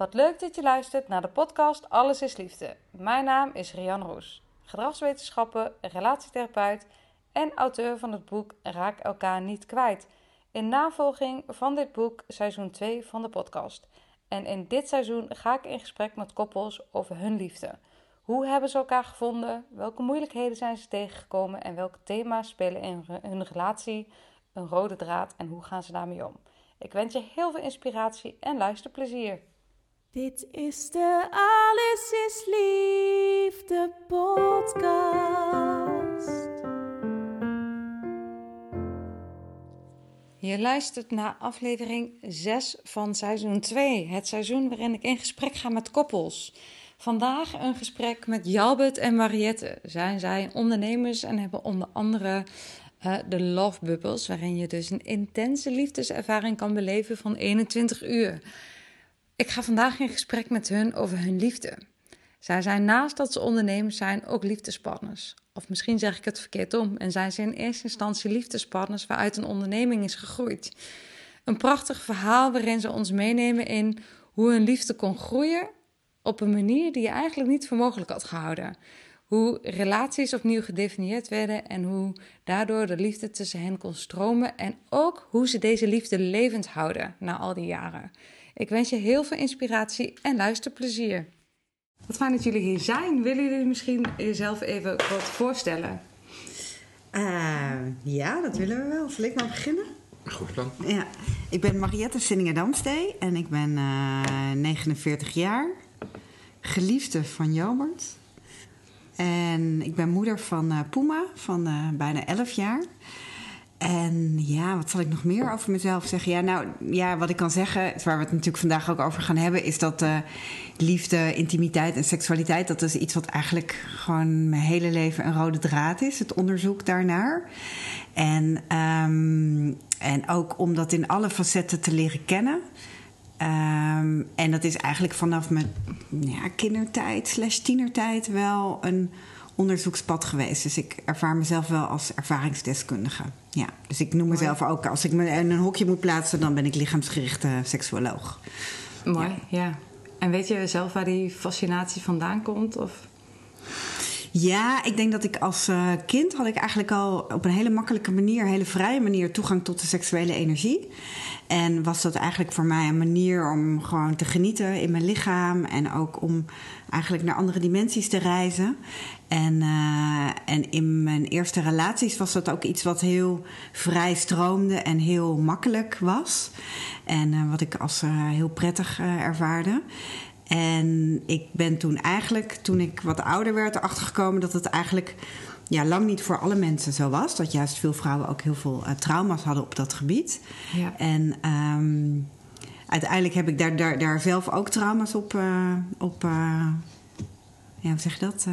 Wat leuk dat je luistert naar de podcast Alles is Liefde. Mijn naam is Rian Roes, gedragswetenschapper, relatietherapeut en auteur van het boek Raak elkaar niet kwijt. In navolging van dit boek seizoen 2 van de podcast. En in dit seizoen ga ik in gesprek met koppels over hun liefde. Hoe hebben ze elkaar gevonden? Welke moeilijkheden zijn ze tegengekomen? En welke thema's spelen in hun relatie een rode draad? En hoe gaan ze daarmee om? Ik wens je heel veel inspiratie en luisterplezier. Dit is de Alles is Liefde podcast. Je luistert naar aflevering 6 van seizoen 2. Het seizoen waarin ik in gesprek ga met koppels. Vandaag een gesprek met Jalbert en Mariette. Zijn zij ondernemers en hebben onder andere uh, de Love Bubbles, waarin je dus een intense liefdeservaring kan beleven van 21 uur. Ik ga vandaag in gesprek met hun over hun liefde. Zij zijn naast dat ze ondernemers zijn ook liefdespartners. Of misschien zeg ik het verkeerd om en zijn ze in eerste instantie liefdespartners waaruit een onderneming is gegroeid. Een prachtig verhaal waarin ze ons meenemen in hoe hun liefde kon groeien op een manier die je eigenlijk niet voor mogelijk had gehouden. Hoe relaties opnieuw gedefinieerd werden en hoe daardoor de liefde tussen hen kon stromen en ook hoe ze deze liefde levend houden na al die jaren. Ik wens je heel veel inspiratie en luisterplezier. Wat fijn dat jullie hier zijn. Willen jullie misschien jezelf even wat voorstellen? Uh, ja, dat willen we wel. Zal ik maar beginnen? Goed plan. Ja, ik ben Mariette Sinninger-Damstee en ik ben uh, 49 jaar. Geliefde van Jobert. En ik ben moeder van uh, Puma van uh, bijna 11 jaar. En ja, wat zal ik nog meer over mezelf zeggen? Ja, nou, ja, wat ik kan zeggen, waar we het natuurlijk vandaag ook over gaan hebben, is dat uh, liefde, intimiteit en seksualiteit, dat is iets wat eigenlijk gewoon mijn hele leven een rode draad is, het onderzoek daarnaar. En, um, en ook om dat in alle facetten te leren kennen. Um, en dat is eigenlijk vanaf mijn ja, kindertijd slash tienertijd wel een onderzoekspad geweest. Dus ik ervaar mezelf wel als ervaringsdeskundige. Ja, dus ik noem mezelf ook, als ik me in een hokje moet plaatsen, dan ben ik lichaamsgerichte seksuoloog. Mooi, ja. ja. En weet je zelf waar die fascinatie vandaan komt? Of? Ja, ik denk dat ik als uh, kind had ik eigenlijk al op een hele makkelijke manier, hele vrije manier toegang tot de seksuele energie. En was dat eigenlijk voor mij een manier om gewoon te genieten in mijn lichaam en ook om eigenlijk naar andere dimensies te reizen. En, uh, en in mijn eerste relaties was dat ook iets wat heel vrij stroomde en heel makkelijk was. En uh, wat ik als uh, heel prettig ervaarde. En ik ben toen eigenlijk, toen ik wat ouder werd, erachter gekomen dat het eigenlijk ja, lang niet voor alle mensen zo was. Dat juist veel vrouwen ook heel veel uh, trauma's hadden op dat gebied. Ja. En um, uiteindelijk heb ik daar, daar, daar zelf ook trauma's op, uh, op uh, ja, hoe zeg je dat?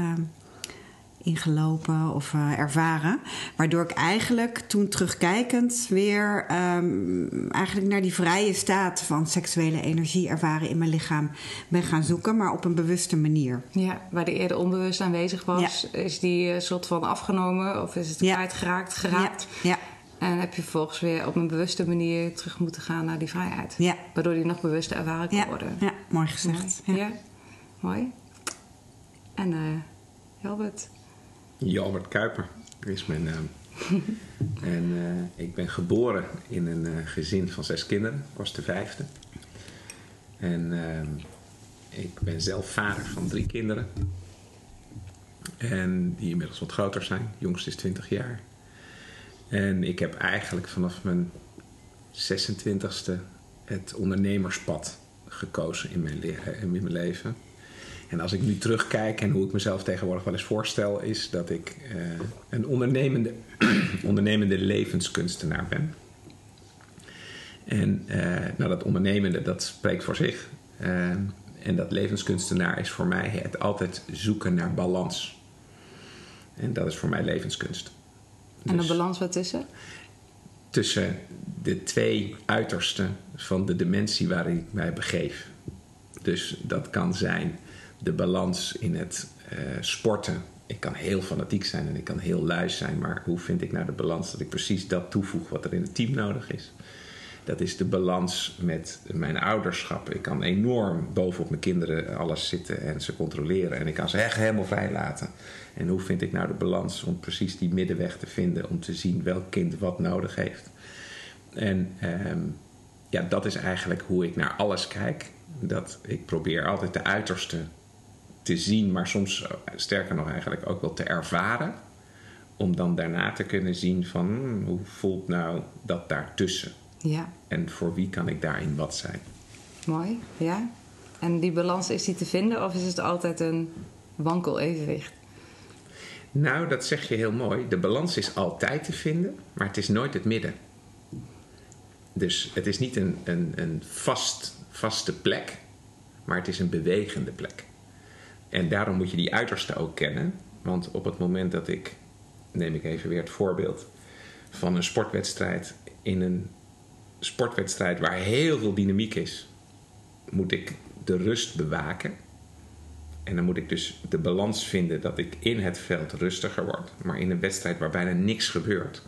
Ingelopen of uh, ervaren. Waardoor ik eigenlijk toen terugkijkend weer um, eigenlijk naar die vrije staat van seksuele energie ervaren in mijn lichaam ben gaan zoeken, maar op een bewuste manier. Ja, waar die eerder onbewust aanwezig was, ja. is die uh, soort van afgenomen of is het ja. kwijtgeraakt, geraakt? Ja. ja. En heb je vervolgens weer op een bewuste manier terug moeten gaan naar die vrijheid. Ja. Waardoor die nog bewuster ervaren kan ja. worden. Ja, mooi gezegd. Ja, ja. mooi. En uh, Helbert, Jalbert Kuiper is mijn naam. en uh, ik ben geboren in een uh, gezin van zes kinderen. Ik was de vijfde. En uh, ik ben zelf vader van drie kinderen. En die inmiddels wat groter zijn. De jongste is 20 jaar. En ik heb eigenlijk vanaf mijn 26e het ondernemerspad gekozen in mijn, in mijn leven. En als ik nu terugkijk en hoe ik mezelf tegenwoordig wel eens voorstel, is dat ik uh, een ondernemende, ondernemende levenskunstenaar ben. En uh, nou, dat ondernemende, dat spreekt voor zich. Uh, en dat levenskunstenaar is voor mij het altijd zoeken naar balans. En dat is voor mij levenskunst. En de dus balans wat tussen? Tussen de twee uitersten van de dimensie waar ik mij begeef. Dus dat kan zijn de balans in het uh, sporten. Ik kan heel fanatiek zijn en ik kan heel luis zijn, maar hoe vind ik nou de balans dat ik precies dat toevoeg wat er in het team nodig is? Dat is de balans met mijn ouderschap. Ik kan enorm bovenop mijn kinderen alles zitten en ze controleren. En ik kan ze echt helemaal vrij laten. En hoe vind ik nou de balans om precies die middenweg te vinden? Om te zien welk kind wat nodig heeft. En ehm, ja, dat is eigenlijk hoe ik naar alles kijk. Dat ik probeer altijd de uiterste te zien, maar soms sterker nog eigenlijk ook wel te ervaren. Om dan daarna te kunnen zien van hmm, hoe voelt nou dat daartussen? Ja. En voor wie kan ik daarin wat zijn? Mooi, ja. En die balans, is die te vinden of is het altijd een wankel evenwicht? Nou, dat zeg je heel mooi. De balans is altijd te vinden, maar het is nooit het midden. Dus het is niet een, een, een vast, vaste plek, maar het is een bewegende plek. En daarom moet je die uiterste ook kennen. Want op het moment dat ik, neem ik even weer het voorbeeld van een sportwedstrijd in een sportwedstrijd waar heel veel dynamiek is, moet ik de rust bewaken. En dan moet ik dus de balans vinden dat ik in het veld rustiger word. Maar in een wedstrijd waar bijna niks gebeurt,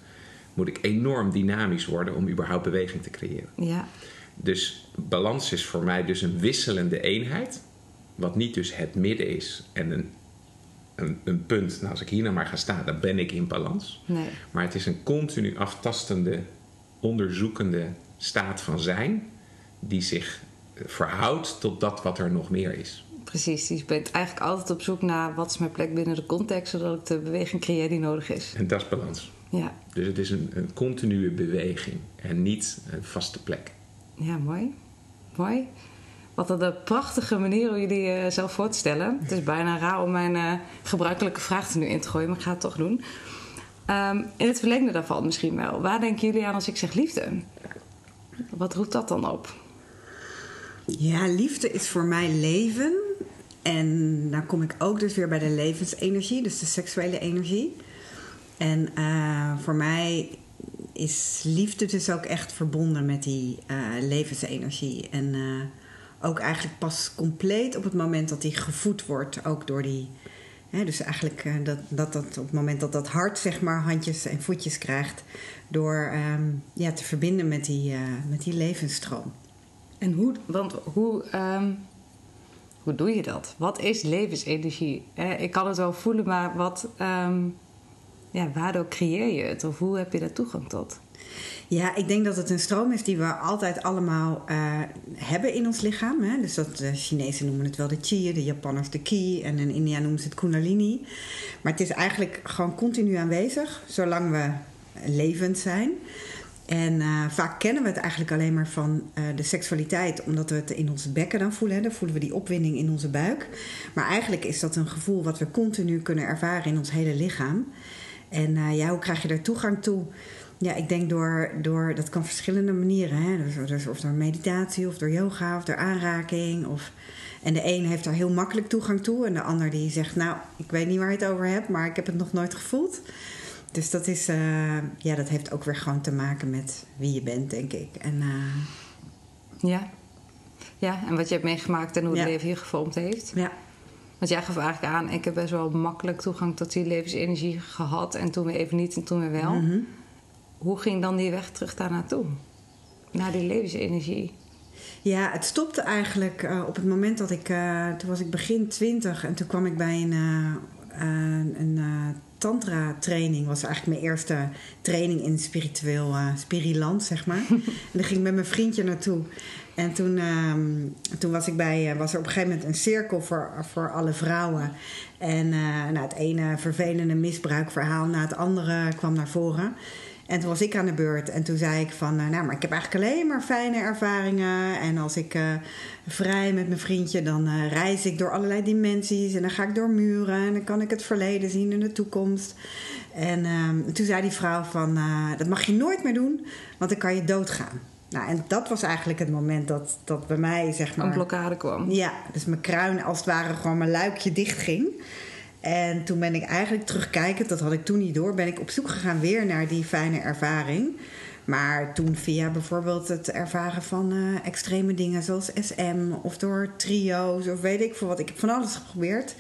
moet ik enorm dynamisch worden om überhaupt beweging te creëren. Ja. Dus balans is voor mij dus een wisselende eenheid. Wat niet dus het midden is en een, een, een punt. Nou, als ik hier nou maar ga staan, dan ben ik in balans. Nee. Maar het is een continu aftastende onderzoekende staat van zijn, die zich verhoudt tot dat wat er nog meer is. Precies, dus je bent eigenlijk altijd op zoek naar wat is mijn plek binnen de context, zodat ik de beweging creëer die nodig is. En dat is balans. Ja. Dus het is een, een continue beweging en niet een vaste plek. Ja, mooi. Mooi. Wat een prachtige manier om jullie uh, zelf voor te stellen. Het is bijna raar om mijn uh, gebruikelijke vraag nu in te gooien, maar ik ga het toch doen. Um, in het verlengde daarvan misschien wel. Waar denken jullie aan als ik zeg liefde? Wat roept dat dan op? Ja, liefde is voor mij leven. En dan kom ik ook dus weer bij de levensenergie, dus de seksuele energie. En voor mij is liefde dus ook echt verbonden met die levensenergie. En ook eigenlijk pas compleet op het moment dat die gevoed wordt, ook door die dus eigenlijk uh, dat, dat dat op het moment dat dat hart zeg maar handjes en voetjes krijgt door um, ja, te verbinden met die, uh, met die levensstroom. En hoe, want hoe, um, hoe doe je dat? Wat is levensenergie? Eh, ik kan het wel voelen, maar wat, um, ja, waardoor creëer je het? Of hoe heb je daar toegang tot? Ja, ik denk dat het een stroom is die we altijd allemaal uh, hebben in ons lichaam. Hè? Dus dat, de Chinezen noemen het wel de chi, de Japanners de ki en in India noemen ze het kundalini. Maar het is eigenlijk gewoon continu aanwezig, zolang we levend zijn. En uh, vaak kennen we het eigenlijk alleen maar van de seksualiteit, omdat we het in onze bekken dan voelen. Hè? Dan voelen we die opwinding in onze buik. Maar eigenlijk is dat een gevoel wat we continu kunnen ervaren in ons hele lichaam. En ja, hoe krijg je daar toegang toe? Ja, ik denk door, door dat kan verschillende manieren. Hè? Dus, dus of door meditatie, of door yoga, of door aanraking. Of, en de een heeft daar heel makkelijk toegang toe. En de ander die zegt, nou, ik weet niet waar je het over hebt, maar ik heb het nog nooit gevoeld. Dus dat, is, uh, ja, dat heeft ook weer gewoon te maken met wie je bent, denk ik. En, uh, ja. ja, en wat je hebt meegemaakt en hoe ja. het leven je gevormd heeft. Ja. Want jij gaf eigenlijk aan, ik heb best wel makkelijk toegang tot die levensenergie gehad. En toen weer even niet en toen weer wel. Mm -hmm. Hoe ging dan die weg terug daar naartoe? Naar die levensenergie? Ja, het stopte eigenlijk uh, op het moment dat ik... Uh, toen was ik begin twintig en toen kwam ik bij een, uh, een tantra-training. was eigenlijk mijn eerste training in spiritueel spiriland, zeg maar. en daar ging ik met mijn vriendje naartoe. En toen, um, toen was, ik bij, was er op een gegeven moment een cirkel voor, voor alle vrouwen. En nou, het ene vervelende misbruikverhaal na het andere kwam naar voren. En toen was ik aan de beurt en toen zei ik van, nou, maar ik heb eigenlijk alleen maar fijne ervaringen. En als ik uh, vrij met mijn vriendje, dan uh, reis ik door allerlei dimensies en dan ga ik door muren en dan kan ik het verleden zien en de toekomst. En uh, toen zei die vrouw van, dat mag je nooit meer doen, want dan kan je doodgaan. Nou, en dat was eigenlijk het moment dat, dat bij mij, zeg maar... Een blokkade kwam. Ja, dus mijn kruin als het ware gewoon mijn luikje dicht ging. En toen ben ik eigenlijk terugkijkend, dat had ik toen niet door, ben ik op zoek gegaan weer naar die fijne ervaring. Maar toen via bijvoorbeeld het ervaren van eh, extreme dingen zoals SM of door trio's of weet ik veel wat. Ik heb van alles geprobeerd.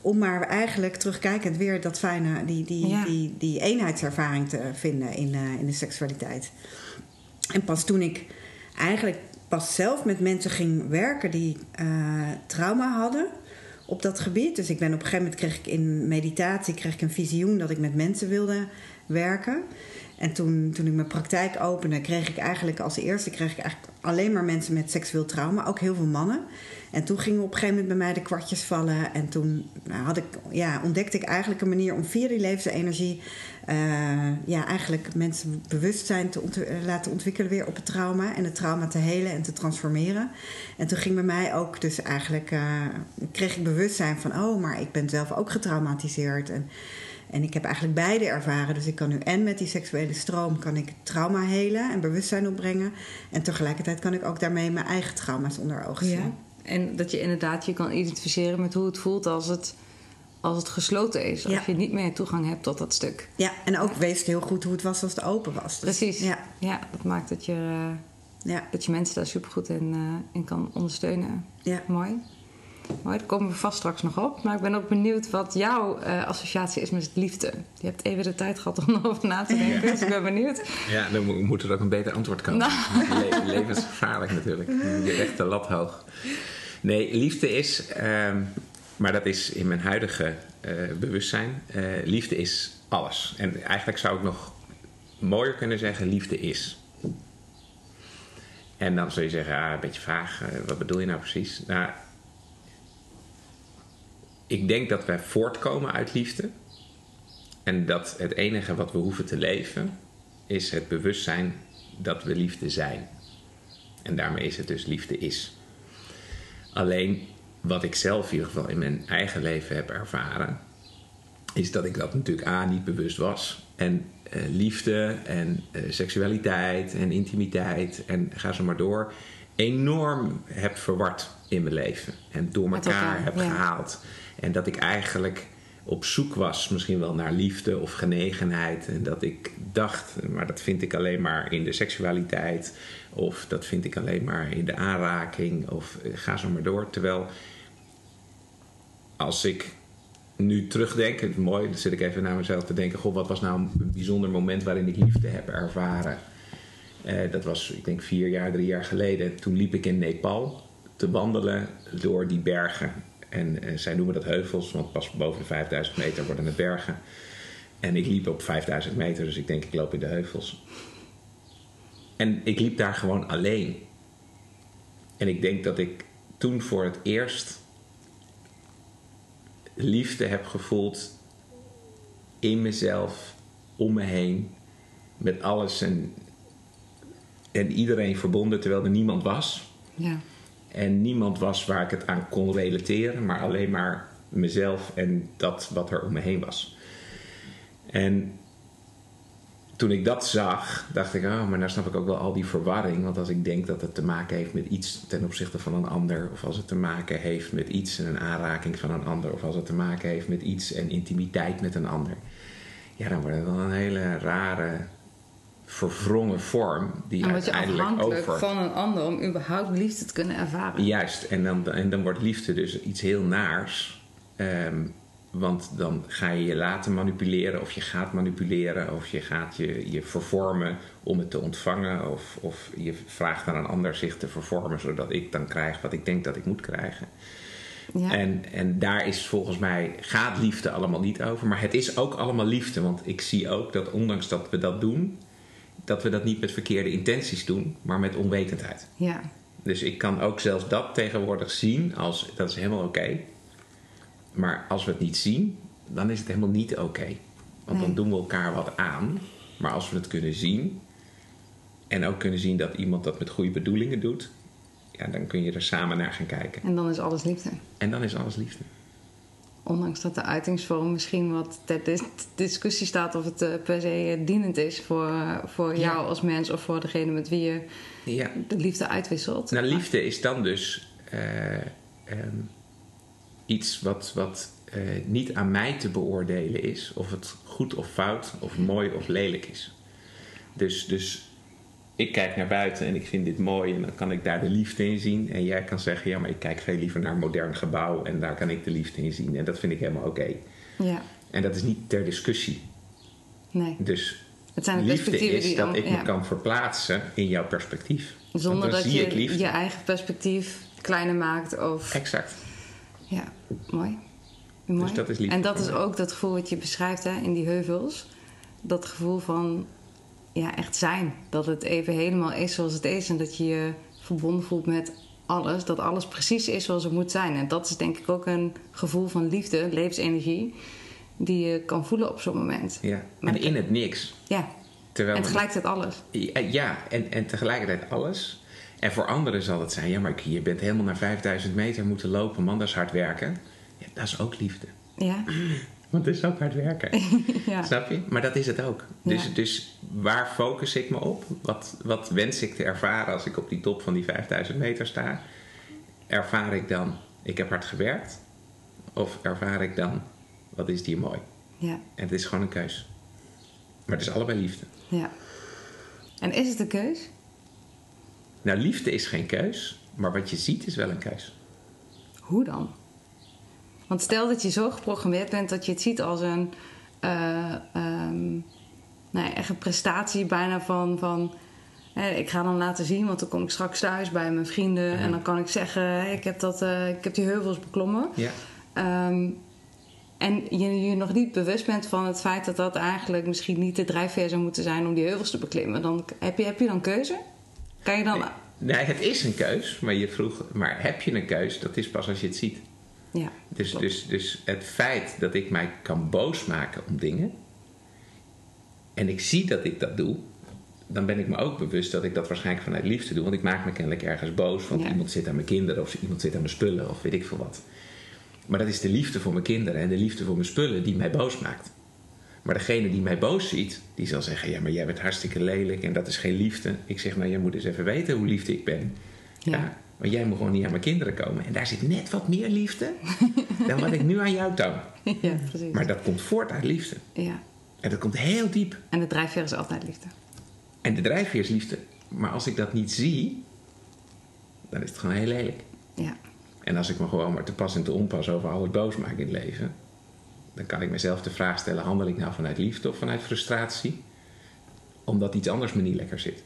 Om maar eigenlijk terugkijkend weer dat fijne, die, die, Ja. die, die eenheidservaring te vinden in, eh, in de seksualiteit. En pas toen ik eigenlijk pas zelf met mensen ging werken die eh, trauma hadden op dat gebied. Dus ik ben op een gegeven moment kreeg ik in meditatie kreeg ik een visioen dat ik met mensen wilde werken. En toen, toen ik mijn praktijk opende, kreeg ik eigenlijk als eerste kreeg ik eigenlijk alleen maar mensen met seksueel trauma, ook heel veel mannen. En toen gingen op een gegeven moment bij mij de kwartjes vallen. En toen nou, had ik, ja, ontdekte ik eigenlijk een manier om via die levensenergie eh, ja, eigenlijk mensen bewustzijn te ont- laten ontwikkelen weer op het trauma. En het trauma te helen en te transformeren. En toen ging bij mij ook dus eigenlijk, eh, kreeg ik bewustzijn van, oh, maar ik ben zelf ook getraumatiseerd. En, en ik heb eigenlijk beide ervaren. Dus ik kan nu en met die seksuele stroom kan ik trauma helen en bewustzijn opbrengen. En tegelijkertijd kan ik ook daarmee mijn eigen trauma's onder ogen zien. Ja. En dat je inderdaad je kan identificeren met hoe het voelt als het, als het gesloten is. Als Ja. je niet meer toegang hebt tot dat stuk. Ja, en ook wees heel goed hoe het was als het open was. Dus, Precies. Ja, Ja, dat maakt dat je, eh, ja, dat je mensen daar supergoed in, eh, in kan ondersteunen. ja. Mooi. Mooi, daar komen we vast straks nog op. Maar ik ben ook benieuwd wat jouw eh, associatie is met liefde. Je hebt even de tijd gehad om erover na te denken, dus ik ben benieuwd. Ja, dan mo- moet er ook een beter antwoord komen. Le- levensgevaarlijk natuurlijk. Je legt de lat hoog. Nee, liefde is, ehm, maar dat is in mijn huidige eh, bewustzijn, eh, liefde is alles. En eigenlijk zou ik nog mooier kunnen zeggen, liefde is. En dan zul je zeggen, ah, een beetje vaag, eh, wat bedoel je nou precies? Nou, ik denk dat wij voortkomen uit liefde. En dat het enige wat we hoeven te leven is het bewustzijn dat we liefde zijn. En daarmee is het dus liefde is. Alleen wat ik zelf in ieder geval in mijn eigen leven heb ervaren, is dat ik dat natuurlijk A niet bewust was. En eh, liefde en eh, seksualiteit en intimiteit en ga zo maar door, enorm heb verward in mijn leven. En door elkaar elkaar, heb ja. gehaald. En dat ik eigenlijk op zoek was, misschien wel naar liefde of genegenheid. En dat ik dacht, maar dat vind ik alleen maar in de seksualiteit. Of dat vind ik alleen maar in de aanraking. Of eh, ga zo maar door. Terwijl als ik nu terugdenk, het mooi, dan zit ik even naar mezelf te denken: Goh, wat was nou een bijzonder moment waarin ik liefde heb ervaren? Eh, dat was, ik denk, vier jaar, drie jaar geleden. Toen liep ik in Nepal te wandelen door die bergen. En eh, zij noemen dat heuvels, want pas boven de 5000 meter worden het bergen. En ik liep op 5000 meter, dus ik denk, ik loop in de heuvels. En ik liep daar gewoon alleen. En ik denk dat ik toen voor het eerst liefde heb gevoeld in mezelf, om me heen, met alles en, en iedereen verbonden terwijl er niemand was. Ja. En niemand was waar ik het aan kon relateren, maar alleen maar mezelf en dat wat er om me heen was. En toen ik dat zag, dacht ik, oh, maar nou snap ik ook wel al die verwarring. Want als ik denk dat het te maken heeft met iets ten opzichte van een ander, of als het te maken heeft met iets en een aanraking van een ander, of als het te maken heeft met iets en intimiteit met een ander, ja, dan wordt het wel een hele rare, verwrongen vorm die En uiteindelijk afhankelijk over. van een ander om überhaupt liefde te kunnen ervaren. Juist, en dan, en dan wordt liefde dus iets heel naars. Ehm, want dan ga je je laten manipuleren, of je gaat manipuleren, of je gaat je, je vervormen om het te ontvangen, of, of je vraagt aan een ander zich te vervormen, zodat ik dan krijg wat ik denk dat ik moet krijgen. Ja. En, en daar is volgens mij, gaat liefde allemaal niet over, maar het is ook allemaal liefde. Want ik zie ook dat ondanks dat we dat doen, dat we dat niet met verkeerde intenties doen, maar met onwetendheid. ja. Dus ik kan ook zelfs dat tegenwoordig zien als dat is helemaal oké. Maar als we het niet zien, dan is het helemaal niet oké. Want dan doen we elkaar wat aan. Maar als we het kunnen zien en ook kunnen zien dat iemand dat met goede bedoelingen doet, ja, dan kun je er samen naar gaan kijken. En dan is alles liefde. En dan is alles liefde. ondanks dat de uitingsvorm misschien wat ter dis- discussie staat of het eh, per se eh, dienend is voor, eh, voor Ja. jou als mens of voor degene met wie je Ja. de liefde uitwisselt. Nou, liefde is dan dus eh, ehm, iets wat, wat eh, niet aan mij te beoordelen is. Of het goed of fout, of mooi of lelijk is. Dus, dus ik kijk naar buiten en ik vind dit mooi en dan kan ik daar de liefde in zien. En jij kan zeggen, ja, maar ik kijk veel liever naar een modern gebouw en daar kan ik de liefde in zien. En dat vind ik helemaal oké. Ja, En dat is niet ter discussie. nee. Dus Het zijn de liefde is die dat ik ja. me kan verplaatsen in jouw perspectief. Zonder dat je je eigen perspectief kleiner maakt of... Exact. Ja, mooi. mooi. Dus dat is liefde En dat is ook dat gevoel wat je beschrijft hè, in die heuvels. Dat gevoel van ja, echt zijn. Dat het even helemaal is zoals het is. En dat je je verbonden voelt met alles. Dat alles precies is zoals het moet zijn. En dat is denk ik ook een gevoel van liefde, levensenergie. Die je kan voelen op zo'n moment. Ja. Maar En in het niks. Ja, Terwijl en tegelijkertijd alles. Ja, Ja, en, en tegelijkertijd alles. En voor anderen zal het zijn, ja, maar je bent helemaal naar 5000 meter moeten lopen, man, dat is hard werken. Ja, dat is ook liefde. Ja, Want het is ook hard werken. ja. Snap je? Maar dat is het ook. Dus, Ja. dus waar focus ik me op? Wat, wat wens ik te ervaren als ik op die top van die 5000 meter sta? Ervaar ik dan, ik heb hard gewerkt? Of ervaar ik dan, wat is die mooi? ja, En het is gewoon een keus. Maar het is allebei liefde. ja. En is het een keus? Nou, liefde is geen keus, maar wat je ziet is wel een keus. Hoe dan? Want stel dat je zo geprogrammeerd bent dat je het ziet als een, eh, ehm, nou ja, echt een prestatie bijna van, van hè, ik ga dan laten zien, want dan kom ik straks thuis bij mijn vrienden en dan kan ik zeggen, ik heb, dat, eh, ik heb die heuvels beklommen. Ja. Ehm, en je je nog niet bewust bent van het feit dat dat eigenlijk misschien niet de drijfveer zou moeten zijn om die heuvels te beklimmen, dan heb je, heb je dan keuze? Kan je dan. Nee, het is een keus, maar je vroeg, maar heb je een keus? Dat is pas als je het ziet. Ja, Dus, klopt. dus, dus het feit dat ik mij kan boos maken om dingen en ik zie dat ik dat doe, dan ben ik me ook bewust dat ik dat waarschijnlijk vanuit liefde doe. Want ik maak me kennelijk ergens boos, want Ja. iemand zit aan mijn kinderen of iemand zit aan mijn spullen of weet ik veel wat. Maar dat is de liefde voor mijn kinderen en de liefde voor mijn spullen die mij boos maakt. Maar degene die mij boos ziet, die zal zeggen: Ja, maar jij bent hartstikke lelijk en dat is geen liefde. Ik zeg: Nou, jij moet eens even weten hoe liefde ik ben. Ja. Ja. want jij moet gewoon niet aan mijn kinderen komen. En daar zit net wat meer liefde dan wat ik nu aan jou toon. ja, precies. Maar dat komt voort uit liefde. Ja. En dat komt heel diep. En de drijfveer is altijd liefde. En de drijfveer is liefde. Maar als ik dat niet zie, dan is het gewoon heel lelijk. Ja. En als ik me gewoon maar te pas en te onpas over alles boos maak in het leven, dan kan ik mezelf de vraag stellen: handel ik nou vanuit liefde of vanuit frustratie? Omdat iets anders me niet lekker zit.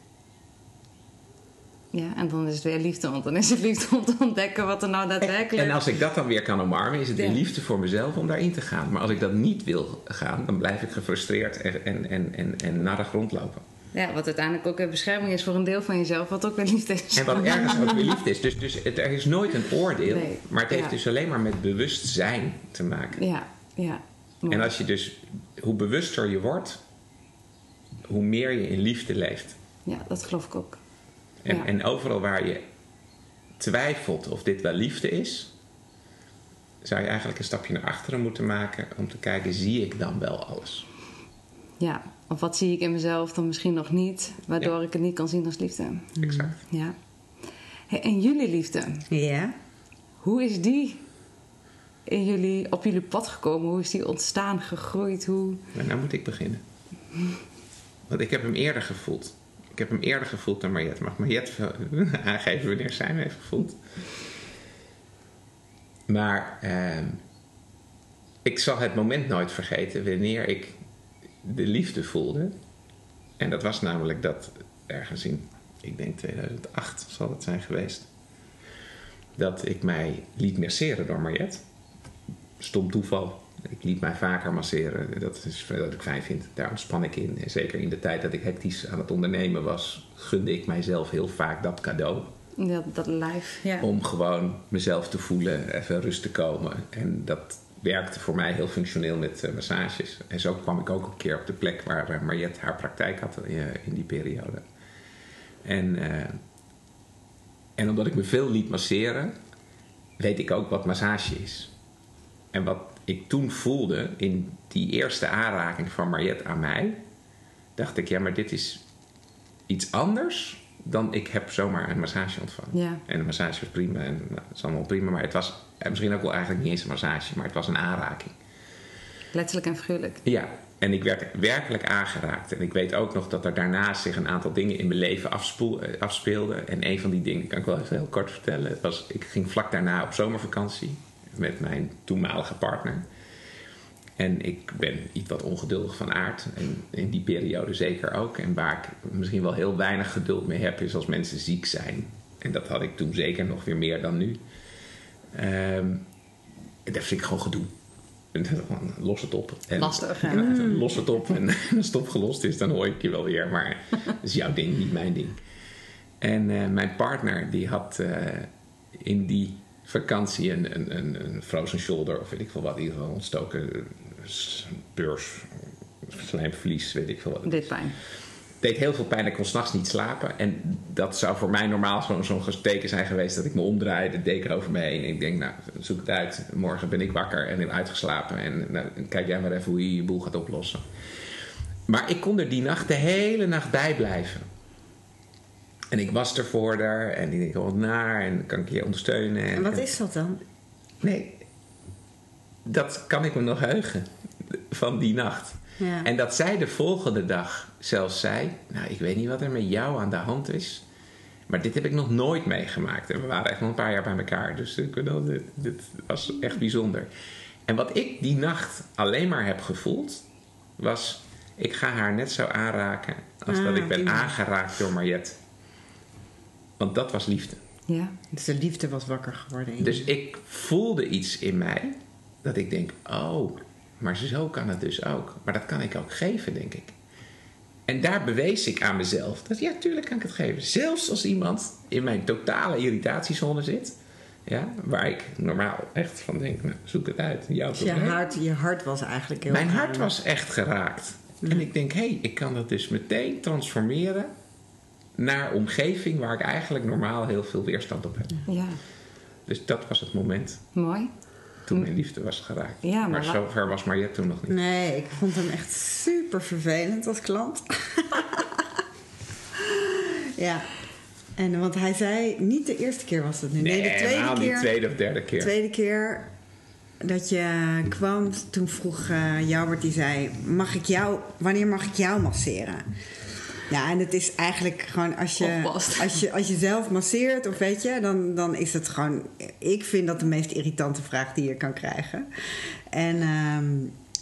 Ja, en dan is het weer liefde, want dan is het liefde om te ontdekken wat er nou daadwerkelijk... En als ik dat dan weer kan omarmen, is het weer liefde voor mezelf om daarin te gaan. Maar als ik dat niet wil gaan, dan blijf ik gefrustreerd en, en, en, en, en naar de grond lopen. Ja, wat uiteindelijk ook een bescherming is voor een deel van jezelf, wat ook weer liefde is. En wat ergens ook weer liefde is. Dus, dus het, er is nooit een oordeel, Nee. maar het heeft Ja. dus alleen maar met bewustzijn te maken. Ja, ja. Mooi. En als je dus, hoe bewuster je wordt, hoe meer je in liefde leeft. Ja, dat geloof ik ook. En, Ja. en overal waar je twijfelt of dit wel liefde is, zou je eigenlijk een stapje naar achteren moeten maken om te kijken, zie ik dan wel alles? Ja, of wat zie ik in mezelf dan misschien nog niet, waardoor Ja. ik het niet kan zien als liefde. Exact. Ja. Hey, en jullie liefde, Ja. hoe is die in jullie, op jullie pad gekomen? Hoe is die ontstaan, gegroeid? Hoe... Maar nou moet ik beginnen. Want ik heb hem eerder gevoeld. Ik heb hem eerder gevoeld dan Mariette. Mag Mariette aangeven wanneer zij hem heeft gevoeld? Maar ehm, ik zal het moment nooit vergeten wanneer ik de liefde voelde. En dat was namelijk dat ergens in, ik denk 2008 zal het zijn geweest. Dat ik mij liet masseren door Mariette. Stom toeval. Ik liet mij vaker masseren. Dat is wat ik fijn vind. Daar ontspan ik in. En zeker in de tijd dat ik hectisch aan het ondernemen was, gunde ik mijzelf heel vaak dat cadeau. Dat, dat live, ja. Om gewoon mezelf te voelen, even rust te komen. En dat werkte voor mij heel functioneel met eh, massages. En zo kwam ik ook een keer op de plek waar uh, Mariette haar praktijk had uh, in die periode. En, en omdat ik me veel liet masseren, weet ik ook wat massage is. En wat ik toen voelde in die eerste aanraking van Mariette aan mij, dacht ik, ja, maar dit is iets anders dan ik heb zomaar een massage ontvangen. Ja. En de massage was prima en nou, het is allemaal prima, maar het was eh, misschien ook wel eigenlijk niet eens een massage, maar het was een aanraking. Letterlijk en figuurlijk. Ja, en ik werd werkelijk aangeraakt. En ik weet ook nog dat er daarnaast zich een aantal dingen in mijn leven afspeelden. En een van die dingen kan ik wel even heel kort vertellen. Het was, ik ging vlak daarna op zomervakantie met mijn toenmalige partner. En ik ben iets wat ongeduldig van aard. En in die periode zeker ook. En waar ik misschien wel heel weinig geduld mee heb, is als mensen ziek zijn. En dat had ik toen zeker nog weer meer dan nu. Ehm, dat vind ik gewoon gedoe. Los het op. En, Lastig. Ja, los het op. En als het opgelost is, dan hoor ik je wel weer. Maar dat is jouw ding, niet mijn ding. En eh, mijn partner, die had eh, in die vakantie een, een, een, een frozen shoulder, of weet ik veel wat, in ieder geval ontstoken eh, beurs, slijmverlies, weet ik veel wat. Dit pijn. deed heel veel pijn. Ik kon s'nachts niet slapen. En dat zou voor mij normaal zo'n zo'n teken zijn geweest dat ik me omdraai, de deken over me heen. En ik denk, nou, zoek het uit. Morgen ben ik wakker en heb uitgeslapen. En nou, kijk jij maar even hoe je je boel gaat oplossen. Maar ik kon er die nacht de hele nacht bij blijven. En ik was er voor haar en ik denk, oh, wat naar en kan ik je ondersteunen. En wat is dat dan? Nee, dat kan ik me nog heugen van die nacht. Ja. En dat zij de volgende dag zelfs zei: Nou, ik weet niet wat er met jou aan de hand is. Maar dit heb ik nog nooit meegemaakt. En we waren echt nog een paar jaar bij elkaar. Dus ik bedoel, dit, dit was echt bijzonder. En wat ik die nacht alleen maar heb gevoeld, was: ik ga haar net zo aanraken als Ah, dat ik op ben die aangeraakt door Mariette. Want dat was liefde. Ja. Dus de liefde was wakker geworden. in Dus ik voelde iets in mij dat ik denk: oh, maar zo kan het dus ook. Maar dat kan ik ook geven, denk ik. En daar bewees ik aan mezelf dat ja, tuurlijk kan ik het geven. Zelfs als iemand in mijn totale irritatiezone zit, ja, waar ik normaal echt van denk: nou, zoek het uit. Jouw Dus je hart, je hart was eigenlijk heel Mijn hart was echt geraakt. En ik denk: hé, hey, ik kan dat dus meteen transformeren naar omgeving waar ik eigenlijk normaal heel veel weerstand op heb. Ja. Dus dat was het moment Mooi. toen mijn liefde was geraakt. Ja, maar maar wa- zover was Mariette toen nog niet. Nee, ik vond hem echt super vervelend als klant. ja. En want hij zei, niet de eerste keer was het nu. Nee, de tweede keer. niet tweede of derde keer. tweede keer dat je kwam, toen vroeg uh, Joubert, die zei: mag ik jou, Wanneer mag ik jou masseren? Ja, en het is eigenlijk gewoon als je, als je, als je zelf masseert, of weet je, dan, dan is het gewoon. Ik vind dat de meest irritante vraag die je kan krijgen. En ehm,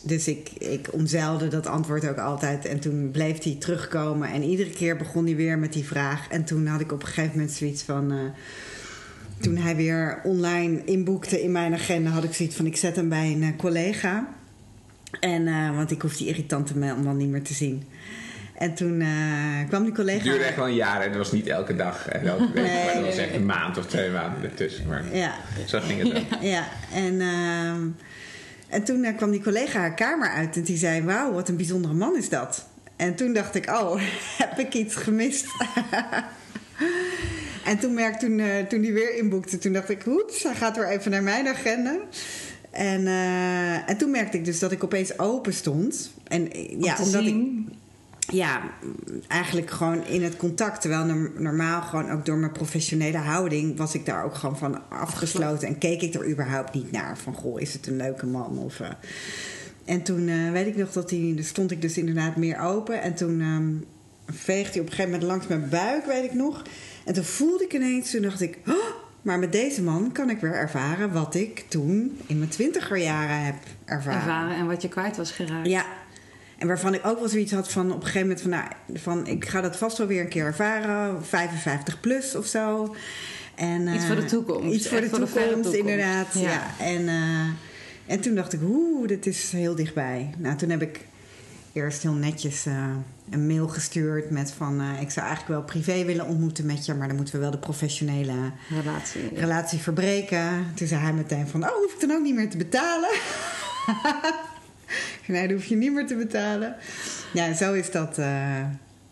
dus ik, ik omzeilde dat antwoord ook altijd. En toen bleef hij terugkomen. En iedere keer begon hij weer met die vraag. En toen had ik op een gegeven moment zoiets van. eh, toen hij weer online inboekte in mijn agenda, had ik zoiets van: ik zet hem bij een eh, collega. En, eh, want ik hoef die irritante man dan niet meer te zien. En toen eh, kwam die collega. Het duurde echt wel een jaar en dat was niet elke dag en elke week. Nee, maar dat was echt een maand of twee maanden ertussen. Maar Ja, zo ging het ook. ja. En, ehm, en toen eh, kwam die collega haar kamer uit en die zei: Wauw, wat een bijzondere man is dat. En toen dacht ik: Oh, heb ik iets gemist? en toen merkte toen, eh, toen die weer inboekte, toen dacht ik: Goed, hij gaat weer even naar mijn agenda. En, eh, en toen merkte ik dus dat ik opeens open stond. En ja, te omdat ik. Ja, eigenlijk gewoon in het contact. Terwijl norm- normaal gewoon ook door mijn professionele houding was ik daar ook gewoon van afgesloten. En keek ik er überhaupt niet naar. Van goh, is het een leuke man? Of, eh. En toen eh, weet ik nog dat hij, dus stond ik dus inderdaad meer open. En toen ehm veegde hij op een gegeven moment langs mijn buik, weet ik nog. En toen voelde ik ineens, toen dacht ik, oh, maar met deze man kan ik weer ervaren wat ik toen in mijn twintiger jaren heb ervaren. Ervaren en wat je kwijt was geraakt. Ja. En waarvan ik ook wel zoiets had van op een gegeven moment van, nou, van ik ga dat vast wel weer een keer ervaren, 55 plus of zo. En, Iets eh, voor de toekomst, Iets voor de echt voor de toekomst, inderdaad. Ja. Ja. En, eh, en toen dacht ik, oeh, dit is heel dichtbij. Nou, toen heb ik eerst heel netjes eh, een mail gestuurd met van, eh, ik zou eigenlijk wel privé willen ontmoeten met je, maar dan moeten we wel de professionele Relatie. relatie verbreken. Toen zei hij meteen van, oh, hoef ik dan ook niet meer te betalen? nee, dan hoef je niet meer te betalen. Ja, zo is dat, eh,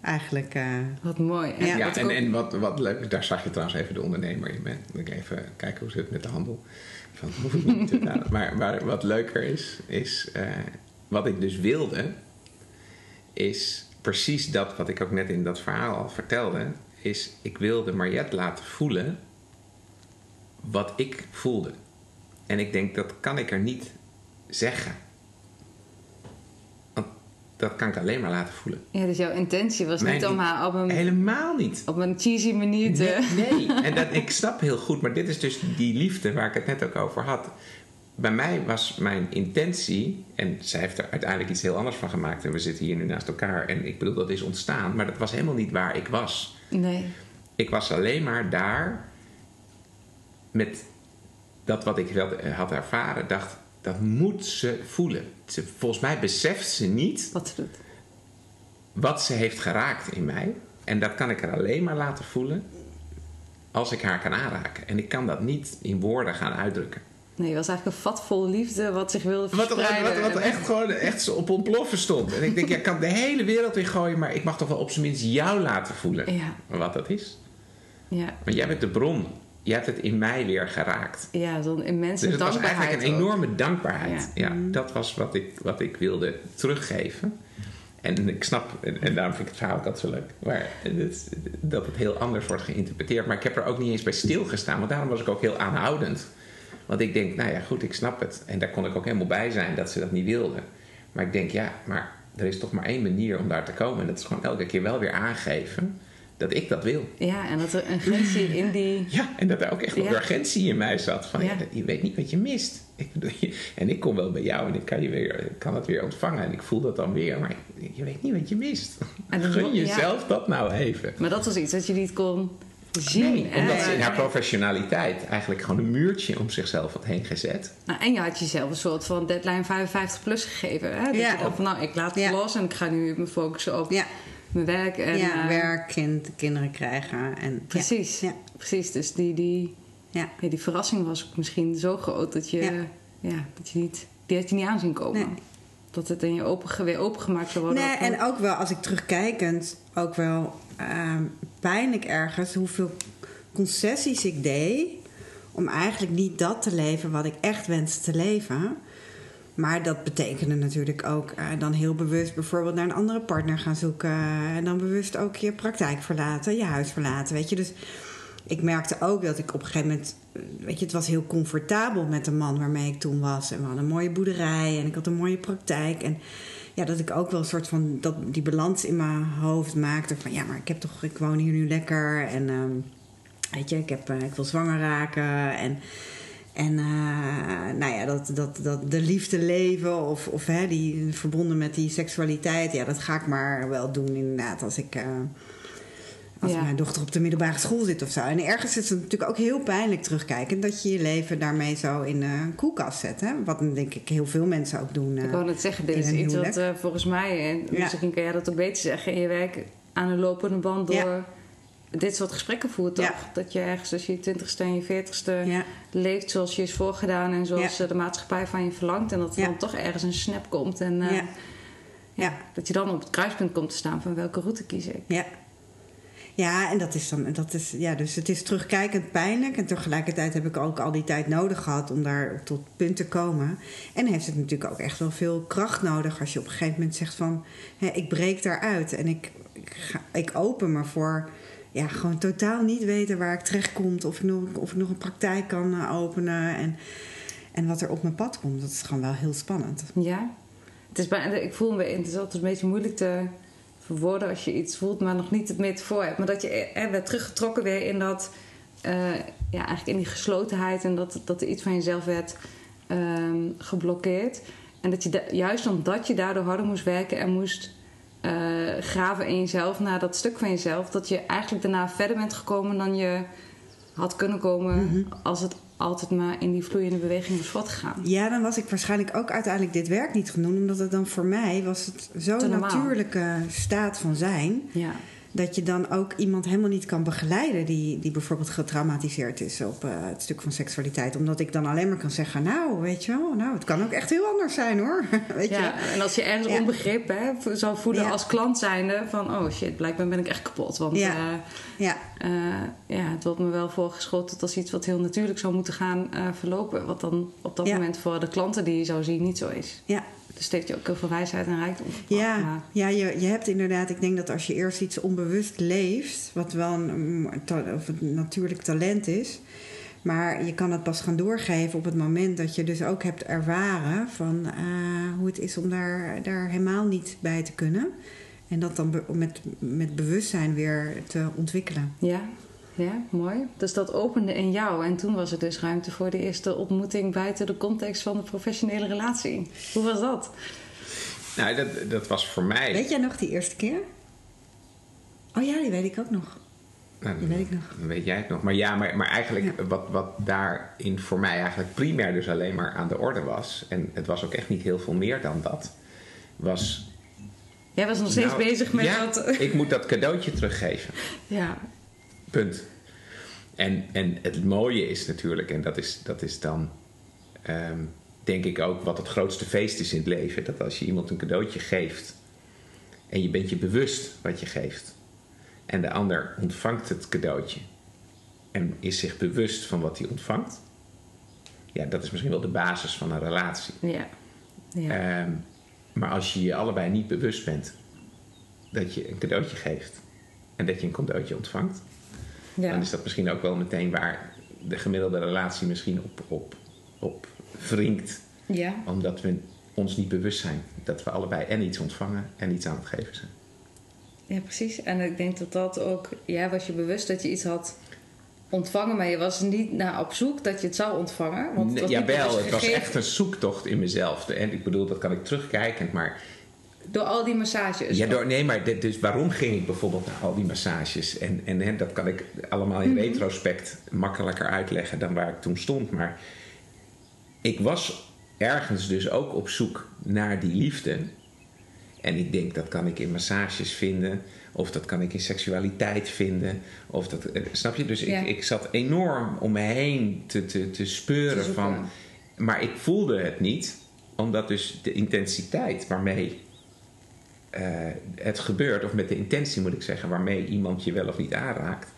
eigenlijk. eh, Wat mooi. En Ja. Ja, wat en, ook- en wat, wat leuk, daar zag je trouwens even de ondernemer in. ik even kijken hoe zit het met de handel. Van, hoef ik niet te vertellen. maar, maar wat leuker is, is eh, wat ik dus wilde, is precies dat wat ik ook net in dat verhaal al vertelde. Is ik wilde Mariette laten voelen wat ik voelde. En ik denk, dat kan ik er niet zeggen. Dat kan ik alleen maar laten voelen. Ja, dus jouw intentie was Mijn niet om haar op een, Helemaal niet. op een cheesy manier te... Nee, nee. en dat, ik snap heel goed, maar dit is dus die liefde waar ik het net ook over had. Bij mij was mijn intentie, en zij heeft er uiteindelijk iets heel anders van gemaakt, en we zitten hier nu naast elkaar, en ik bedoel, dat is ontstaan, maar dat was helemaal niet waar ik was. Nee. Ik was alleen maar daar met dat wat ik had ervaren, dacht, dat moet ze voelen. Ze, volgens mij beseft ze niet Wat ze doet. wat ze heeft geraakt in mij. En dat kan ik er alleen maar laten voelen als ik haar kan aanraken. En ik kan dat niet in woorden gaan uitdrukken. Nee, het was eigenlijk een vat vol liefde wat zich wilde Wat, wat, verspreiden. wat, wat En- echt gewoon echt op ontploffen stond. En ik denk, ja, ik kan de hele wereld in gooien, maar ik mag toch wel op zijn minst jou laten voelen Ja, wat dat is. ja, Want jij bent de bron. Jij hebt het in mij weer geraakt. ja zo'n immense Dus het was dankbaarheid eigenlijk een ook. enorme dankbaarheid. Ja. Ja, dat was wat ik, wat ik wilde teruggeven. En ik snap, en, en daarom vind ik het verhaal ook altijd zo leuk, maar het, dat het heel anders wordt geïnterpreteerd. Maar ik heb er ook niet eens bij stilgestaan, want daarom was ik ook heel aanhoudend. Want ik denk, nou ja, goed, ik snap het. En daar kon ik ook helemaal bij zijn dat ze dat niet wilden. Maar ik denk, ja, maar er is toch maar één manier om daar te komen. En dat is gewoon elke keer wel weer aangeven dat ik dat wil. Ja, en dat er een grensie in die... Ja, en dat er ook echt Ja. urgentie in mij zat. Van, Ja. ja. je weet niet wat je mist. Ik bedoel, je- en ik kom wel bij jou en ik kan, je weer, kan het weer ontvangen. En ik voel dat dan weer. Maar je weet niet wat je mist. En dat- Gun ja. jezelf dat nou even. Maar dat was iets dat je niet kon zien. Nee, omdat ze in haar professionaliteit eigenlijk gewoon een muurtje om zichzelf had heen gezet. nou, en je had jezelf een soort van deadline 55 plus gegeven. Hè? Dat Ja. je dacht van, nou, ik laat het Ja. los en ik ga nu me focussen op ja, mijn werk. En, ja eh, werk, kind, kinderen krijgen. En, Precies. Ja, Precies, dus die, die, ja. ja, die verrassing was misschien zo groot dat je, Ja. ja. dat je niet, die had je niet aanzien komen. Nee. Dat het in je open, weer opengemaakt zou worden. Nee, en ook wel, als ik terugkijkend, ook wel ehm, pijnlijk ergens hoeveel concessies ik deed om eigenlijk niet dat te leven wat ik echt wenste te leven. Maar dat betekende natuurlijk ook eh, dan heel bewust bijvoorbeeld naar een andere partner gaan zoeken. En dan bewust ook je praktijk verlaten, je huis verlaten. Weet je, dus ik merkte ook dat ik op een gegeven moment. eh, Weet je, het was heel comfortabel met de man waarmee ik toen was. En we hadden een mooie boerderij en ik had een mooie praktijk. En ja, dat ik ook wel een soort van dat, die balans in mijn hoofd maakte. Van ja, maar ik heb toch, ik woon hier nu lekker. En ehm, weet je, ik, heb, eh, ik wil zwanger raken. En, en eh, nou ja, dat, dat, dat de liefde leven of, of hè, die verbonden met die seksualiteit. Ja, dat ga ik maar wel doen inderdaad als ik. eh, als Ja. mijn dochter op de middelbare school zit of zo. En ergens is het natuurlijk ook heel pijnlijk terugkijken... dat je je leven daarmee zo in eh, een koelkast zet. Hè? Wat denk ik heel veel mensen ook doen. eh. Ik wou net zeggen, dit is iets wat eh, volgens mij, en Ja. misschien kan jij dat ook beter zeggen, in je werk aan een lopende band door Ja. Dit soort gesprekken voert, toch? Ja. Dat je ergens als je twintigste en je veertigste Ja. leeft zoals je is voorgedaan en zoals Ja. de maatschappij van je verlangt. En dat er dan toch ergens een snap komt en eh, Ja. ja, Ja. dat je dan op het kruispunt komt te staan van welke route kies ik. Ja. Ja, en dat is dan, dat is, ja, dus het is terugkijkend pijnlijk. En tegelijkertijd heb ik ook al die tijd nodig gehad om daar tot punt te komen. En heeft het natuurlijk ook echt wel veel kracht nodig als je op een gegeven moment zegt van, hè, ik breek daaruit en ik, ik, ga, ik open me voor, ja, gewoon totaal niet weten waar ik terecht kom. Of ik nog, of ik nog een praktijk kan eh, openen en, en wat er op mijn pad komt. Dat is gewoon wel heel spannend. Ja. Het is ik voel me, het is altijd een beetje moeilijk te verwoorden als je iets voelt, maar nog niet het metafoor hebt. Maar dat je er werd teruggetrokken weer in dat, eh, ja, eigenlijk in die geslotenheid en dat, dat er iets van jezelf werd ehm, geblokkeerd. En dat je juist omdat je daardoor harder moest werken en moest eh, graven in jezelf naar dat stuk van jezelf, dat je eigenlijk daarna verder bent gekomen dan je had kunnen komen als het altijd maar in die vloeiende beweging was voortgegaan. Ja, dan was ik waarschijnlijk ook uiteindelijk dit werk niet doen. Omdat het dan voor mij was het zo'n natuurlijke staat van zijn. Ja. Dat je dan ook iemand helemaal niet kan begeleiden die, die bijvoorbeeld getraumatiseerd is op eh, het stuk van seksualiteit. Omdat ik dan alleen maar kan zeggen, nou, weet je wel, nou, het kan ook echt heel anders zijn hoor. weet Ja, je? en als je ergens Ja. onbegrip hè, zou voelen Ja. als klant zijnde van oh shit, blijkbaar ben ik echt kapot. Want Ja. eh, Ja, eh, ja, het wordt me wel voorgeschoten als iets wat heel natuurlijk zou moeten gaan verlopen. Wat dan op dat moment voor de klanten die je zou zien niet zo is. ja. Dus steekt je ook heel veel wijsheid en rijkdom. Ja, Maar- ja je, je hebt inderdaad, ik denk dat als je eerst iets onbewust leeft, wat wel een, of een natuurlijk talent is, maar je kan het pas gaan doorgeven op het moment dat je dus ook hebt ervaren van eh, hoe het is om daar, daar helemaal niet bij te kunnen. En dat dan met, met bewustzijn weer te ontwikkelen. Ja, ja, mooi. Dus dat opende in jou. En toen was er dus ruimte voor de eerste ontmoeting buiten de context van de professionele relatie. Hoe was dat? Nou, dat, dat was voor mij. Weet jij nog die eerste keer? Oh ja, die weet ik ook nog. Nou, Die weet ik nog. dan weet jij het nog. Maar ja, maar, maar eigenlijk wat, wat daarin voor mij eigenlijk primair dus alleen maar aan de orde was. En het was ook echt niet heel veel meer dan dat. Was. Jij was nog steeds nou, bezig met ja, dat. ik moet dat cadeautje teruggeven. Ja, Punt. En, en het mooie is natuurlijk, en dat is, dat is dan ehm, denk ik ook wat het grootste feest is in het leven. Dat als je iemand een cadeautje geeft en je bent je bewust wat je geeft. En de ander ontvangt het cadeautje en is zich bewust van wat hij ontvangt. Ja, dat is misschien wel de basis van een relatie. ja. ja. Ehm, maar als je je allebei niet bewust bent dat je een cadeautje geeft en dat je een cadeautje ontvangt, ja. dan is dat misschien ook wel meteen waar de gemiddelde relatie misschien op, op, op wringt. ja. Omdat we ons niet bewust zijn dat we allebei en iets ontvangen en iets aan het geven zijn. Ja, precies. En ik denk dat dat ook... Jij was je bewust dat je iets had ontvangen... maar je was niet naar op zoek dat je het zou ontvangen. Want Nee, jawel, het was echt een zoektocht in mezelf. En ik bedoel, dat kan ik terugkijken, maar Door al die massages. Ja, door, nee, maar dit- dus waarom ging ik bijvoorbeeld naar al die massages? En, en hè, dat kan ik allemaal in retrospect makkelijker uitleggen dan waar ik toen stond. Maar ik was ergens dus ook op zoek naar die liefde. En ik denk dat kan ik in massages vinden, of dat kan ik in seksualiteit vinden. Of dat, eh, snap je? Dus Ja. ik, ik zat enorm om me heen te, te, te speuren Te van. Maar ik voelde het niet, omdat dus de intensiteit waarmee het gebeurt, of met de intentie moet ik zeggen, waarmee iemand je wel of niet aanraakt,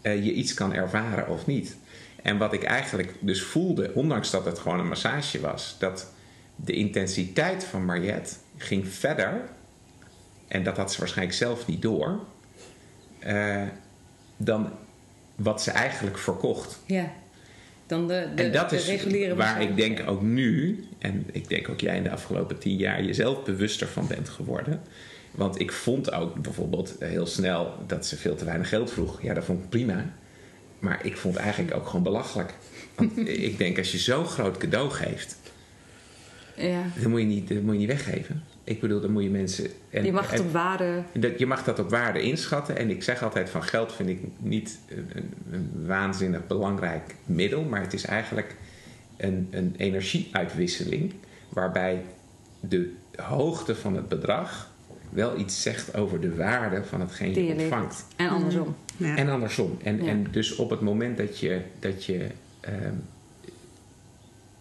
eh, je iets kan ervaren of niet. En wat ik eigenlijk dus voelde, ondanks dat het gewoon een massage was, dat de intensiteit van Mariette ging verder, en dat had ze waarschijnlijk zelf niet door, eh, dan wat ze eigenlijk verkocht. Ja. Dan de, de, En dat de is reguliere waar ik denk ook nu, en ik denk ook jij in de afgelopen tien jaar jezelf bewuster van bent geworden. Want ik vond ook bijvoorbeeld heel snel dat ze veel te weinig geld vroeg. Ja, dat vond ik prima. Maar ik vond eigenlijk ook gewoon belachelijk. Want ik denk, als je zo'n groot cadeau geeft, Ja. dan moet je niet, dat moet je niet weggeven. Ik bedoel, dan moet je mensen. En, Je mag het en- op waarde... dat, je mag dat op waarde inschatten. En ik zeg altijd van geld vind ik niet een, waanzinnig belangrijk middel. Maar het is eigenlijk een, een energieuitwisseling. Waarbij de hoogte van het bedrag wel iets zegt over de waarde van hetgeen Die je ontvangt. En andersom. Ja. En andersom. En, Ja. en dus op het moment dat je, dat je ehm,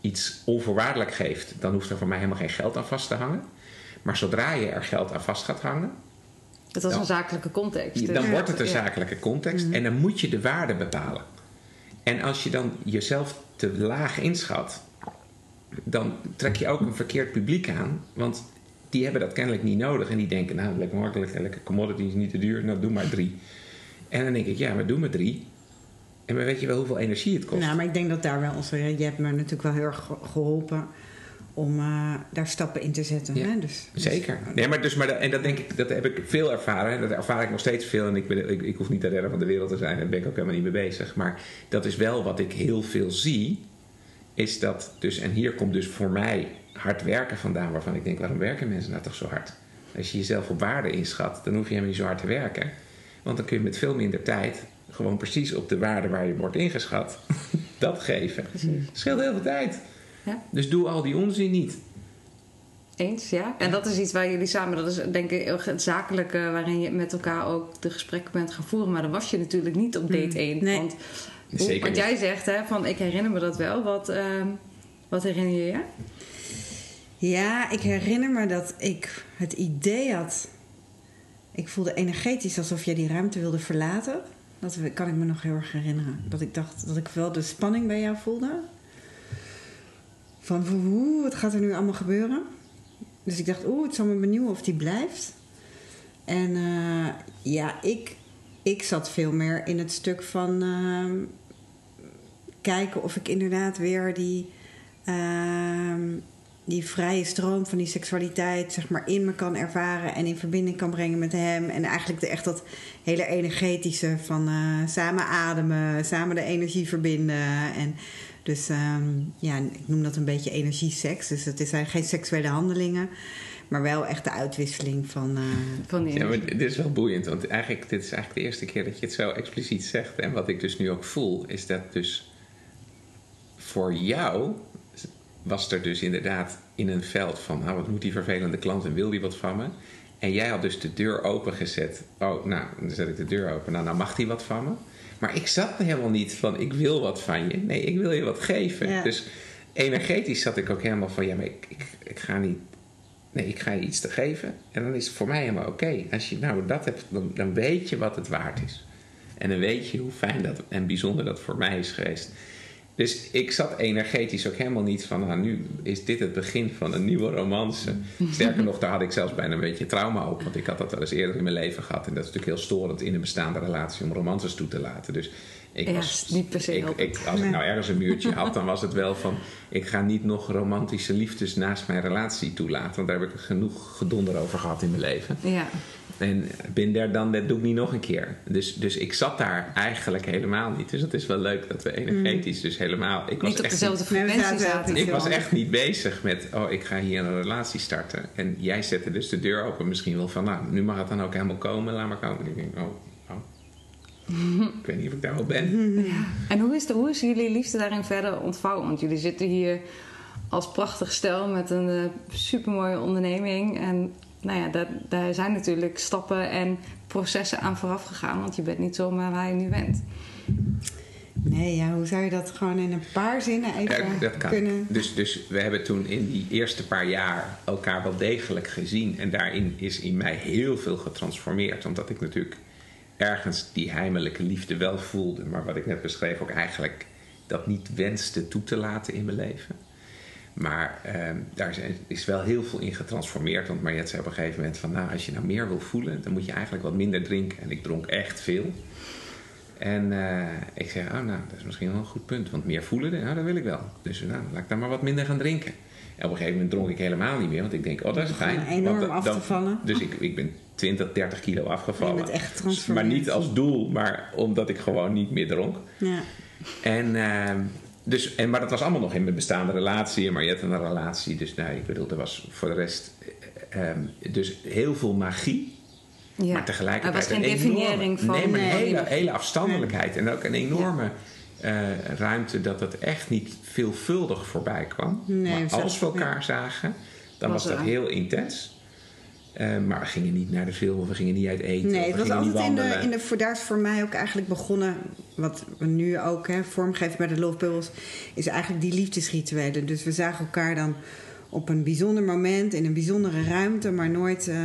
iets onvoorwaardelijk geeft, dan hoeft er voor mij helemaal geen geld aan vast te hangen. Maar zodra je er geld aan vast gaat hangen, Het was Dan- een zakelijke context. dan wordt het een ja. zakelijke context en dan moet je de waarde bepalen. En als je dan jezelf te laag inschat, dan trek je ook een verkeerd publiek aan. Want die hebben dat kennelijk niet nodig. En die denken, nou, lekker makkelijk, lekker commodity is niet te duur, nou doe maar drie. En dan denk ik, ja, maar doe maar drie. En maar weet je wel hoeveel energie het kost? Nou, maar ik denk dat daar wel onze. Je hebt me natuurlijk wel heel erg ge- geholpen om eh, daar stappen in te zetten. Ja, hè? Dus, dus- Zeker. Nee, maar dus, maar dat, en dat denk ik, dat heb ik veel ervaren. En dat ervaar ik nog steeds veel. En ik, ben, ik, ik hoef niet de redder van de wereld te zijn. Daar ben ik ook helemaal niet mee bezig. Maar dat is wel wat ik heel veel zie. Is dat dus, en hier komt dus voor mij hard werken vandaan. Waarvan ik denk, waarom werken mensen nou toch zo hard? Als je jezelf op waarde inschat, dan hoef je helemaal niet zo hard te werken. Want dan kun je met veel minder tijd gewoon precies op de waarde waar je wordt ingeschat, dat geven. Scheelt heel veel tijd. Ja. Dus doe al die onzin niet. eens, ja. En dat is iets waar jullie samen, dat is denk ik heel het zakelijke, waarin je met elkaar ook de gesprekken bent gaan voeren. Maar dat was je natuurlijk niet op date 1. nee. Want, hoe- Zeker want niet. jij zegt, hè, van ik herinner me dat wel. Wat, ehm, wat herinner je je? Ja, ik herinner me dat ik het idee had. Ik voelde energetisch alsof jij die ruimte wilde verlaten. Dat kan ik me nog heel erg herinneren. Dat ik dacht dat ik wel de spanning bij jou voelde. Van oeh, wat gaat er nu allemaal gebeuren? Dus ik dacht, oeh, het zal me benieuwen of die blijft. En eh, ja, ik, ik zat veel meer in het stuk van ehm, kijken of ik inderdaad weer die, ehm, die vrije stroom van die seksualiteit zeg maar, in me kan ervaren en in verbinding kan brengen met hem. En eigenlijk de, echt dat hele energetische van eh, samen ademen, samen de energie verbinden. En dus ehm, ja, ik noem dat een beetje energieseks. Dus het zijn geen seksuele handelingen, maar wel echt de uitwisseling van. eh, Van die Ja, maar energie? dit is wel boeiend, want eigenlijk, dit is eigenlijk de eerste keer dat je het zo expliciet zegt. En wat ik dus nu ook voel, is dat dus voor jou was er dus inderdaad in een veld van, nou, wat moet die vervelende klant en wil die wat van me? En jij had dus de deur opengezet. Oh, nou, dan zet ik de deur open. Nou, nou mag die wat van me. Maar ik zat helemaal niet van, ik wil wat van je. Nee, ik wil je wat geven. Ja. Dus energetisch zat ik ook helemaal van, ja, maar ik, ik, ik ga niet Nee, ik ga je iets te geven. En dan is het voor mij helemaal oké. Als je nou dat hebt, dan, dan weet je wat het waard is. En dan weet je hoe fijn dat en bijzonder dat voor mij is geweest. Dus ik zat energetisch ook helemaal niet van, nou, nu is dit het begin van een nieuwe romance. Sterker nog, daar had ik zelfs bijna een beetje trauma op. Want ik had dat wel eens eerder in mijn leven gehad. En dat is natuurlijk heel storend in een bestaande relatie om romances toe te laten. Dus ik Ja, was niet per se ik, ik, Als ik nou ergens een muurtje had, dan was het wel van... ik ga niet nog romantische liefdes naast mijn relatie toelaten. Want daar heb ik genoeg gedonder over gehad in mijn leven. Ja. En bin there dan, dat doe ik niet nog een keer. Dus, dus ik zat daar eigenlijk helemaal niet. Dus het is wel leuk dat we energetisch dus helemaal... Ik was Niet op echt dezelfde frequentie zaten ik was echt niet bezig met, oh, ik ga hier een relatie starten. En jij zette dus de deur open misschien wel van, nou, nu mag het dan ook helemaal komen, laat maar komen. En ik denk, oh. Ik weet niet of ik daar wel ben. En hoe is, de, hoe is jullie liefde daarin verder ontvouwen? Want jullie zitten hier als prachtig stel met een eh, supermooie onderneming. En nou ja, daar, daar zijn natuurlijk stappen en processen aan vooraf gegaan. Want je bent niet zomaar waar je nu bent. Nee, ja, hoe zou je dat gewoon in een paar zinnen even Ja, dat kan. kunnen? Dus, dus we hebben toen in die eerste paar jaar elkaar wel degelijk gezien. En daarin is in mij heel veel getransformeerd. Omdat ik natuurlijk ergens die heimelijke liefde wel voelde. Maar wat ik net beschreef ook eigenlijk dat niet wenste toe te laten in mijn leven. Maar ehm, daar is wel heel veel in getransformeerd. Want Mariette zei op een gegeven moment van... nou, als je nou meer wil voelen, dan moet je eigenlijk wat minder drinken. En ik dronk echt veel. En eh, ik zeg, oh nou, dat is misschien wel een goed punt. Want meer voelen, nou, dat wil ik wel. Dus nou, laat ik dan maar wat minder gaan drinken. En op een gegeven moment dronk ik helemaal niet meer. Want ik denk, oh, dat is fijn. enorm Want af te vallen. Dus ik, ik ben 20, 30 kilo afgevallen. Je bent echt maar niet als doel, maar omdat ik gewoon niet meer dronk. Ja. En, ehm, dus, en, maar dat was allemaal nog in mijn bestaande relatie. En Mariette een relatie. Dus nee, ik bedoel, er was voor de rest... eh, ehm, dus heel veel magie. Ja. Maar tegelijkertijd Er was geen een enorme- definiëring van... Nee, maar een hele, hele afstandelijkheid. En ook een enorme eh, ruimte dat het echt niet veelvuldig voorbij kwam. Nee, maar als we elkaar zagen, dan was, Was dat heel intens. Eh, maar we gingen niet naar de film, we gingen niet uit eten. Nee, het was altijd in de, in de... voor- Daar is voor mij ook eigenlijk begonnen... wat we nu ook hè, vormgeven bij de Love Bubbles... is eigenlijk die liefdesrituelen. Dus we zagen elkaar dan op een bijzonder moment... in een bijzondere ruimte, maar nooit... eh,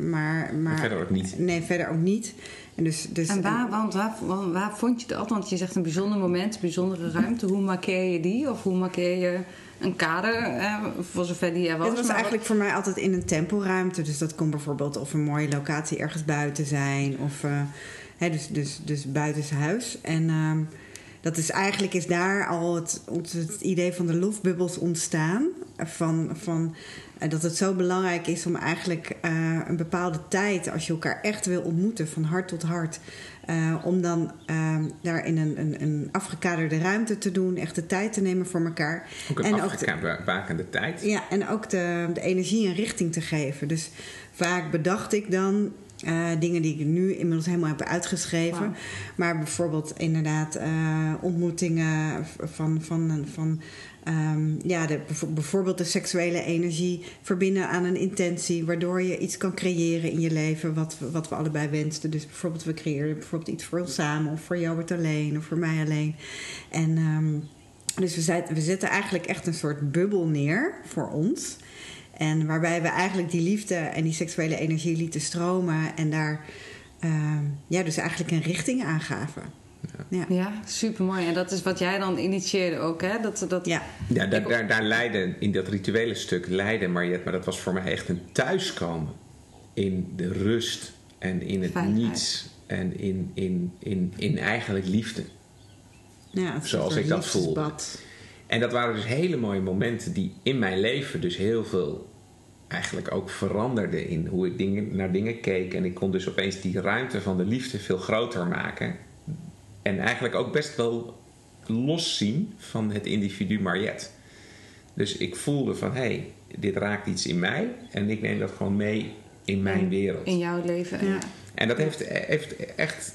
maar, maar, verder ook niet. Nee, verder ook niet. En, dus, dus, En waar, want waar, waar, vond je dat? Want je zegt een bijzonder moment, een bijzondere ruimte. Hoe markeer je die? Of hoe markeer je een kader, eh, voor zover die er was? Het was eigenlijk voor mij altijd in een tempelruimte. Dus dat kon bijvoorbeeld of een mooie locatie ergens buiten zijn. Of eh, hè, dus, dus, dus buitenshuis. En ehm, dat is eigenlijk is daar al het, het, het idee van de lofbubbels ontstaan. Van, van, eh, dat het zo belangrijk is om eigenlijk eh, een bepaalde tijd... als je elkaar echt wil ontmoeten, van hart tot hart... eh, om dan ehm, daar in een, een, een afgekaderde ruimte te doen... echt de tijd te nemen voor elkaar. Ook een en afgebakende tijd. ja, en ook de, de energie en richting te geven. Dus vaak bedacht ik dan eh, dingen die ik nu inmiddels helemaal heb uitgeschreven. Maar bijvoorbeeld inderdaad eh, ontmoetingen van, van, van ehm, ja, bijvoorbeeld de seksuele energie verbinden aan een intentie, waardoor je iets kan creëren in je leven wat, wat we allebei wensten. Dus bijvoorbeeld, we creëren bijvoorbeeld iets voor ons samen, of voor jou alleen, of voor mij alleen. En ehm, dus we, zet- we zetten eigenlijk echt een soort bubbel neer voor ons. En waarbij we eigenlijk die liefde en die seksuele energie lieten stromen en daar ehm, ja, dus eigenlijk een richting aangaven. Ja. Ja, super mooi. En dat is wat jij dan initieerde ook, hè? Dat, dat, Ja. Ja, daar, daar, daar leidde, in dat rituele stuk leidde Mariette, maar dat was voor mij echt een thuiskomen in de rust en in het Veiligheid. niets en in, in, in, in eigenlijk liefde. Ja, Zoals ik dat voelde. En dat waren dus hele mooie momenten die in mijn leven dus heel veel eigenlijk ook veranderden in hoe ik dingen, naar dingen keek. En ik kon dus opeens die ruimte van de liefde veel groter maken. En eigenlijk ook best wel loszien van het individu Mariette. Dus ik voelde van, hé, hey, dit raakt iets in mij. En ik neem dat gewoon mee in mijn wereld. In jouw leven. Ja. Ja. En dat heeft, heeft echt,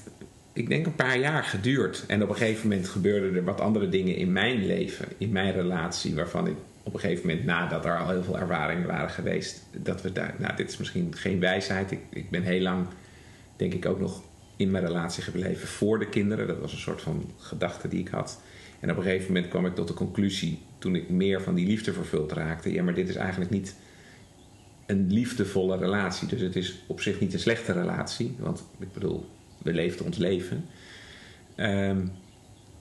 ik denk, een paar jaar geduurd. En op een gegeven moment gebeurden er wat andere dingen in mijn leven, in mijn relatie, waarvan ik op een gegeven moment, nadat er al heel veel ervaringen waren geweest, dat we daar, nou, dit is misschien geen wijsheid. Ik, ik ben heel lang, denk ik, ook nog in mijn relatie gebleven voor de kinderen. Dat was een soort van gedachte die ik had. En op een gegeven moment kwam ik tot de conclusie, toen ik meer van die liefde vervuld raakte, ja, maar dit is eigenlijk niet een liefdevolle relatie. Dus het is op zich niet een slechte relatie. Want ik bedoel, we leefden ons leven. Ehm,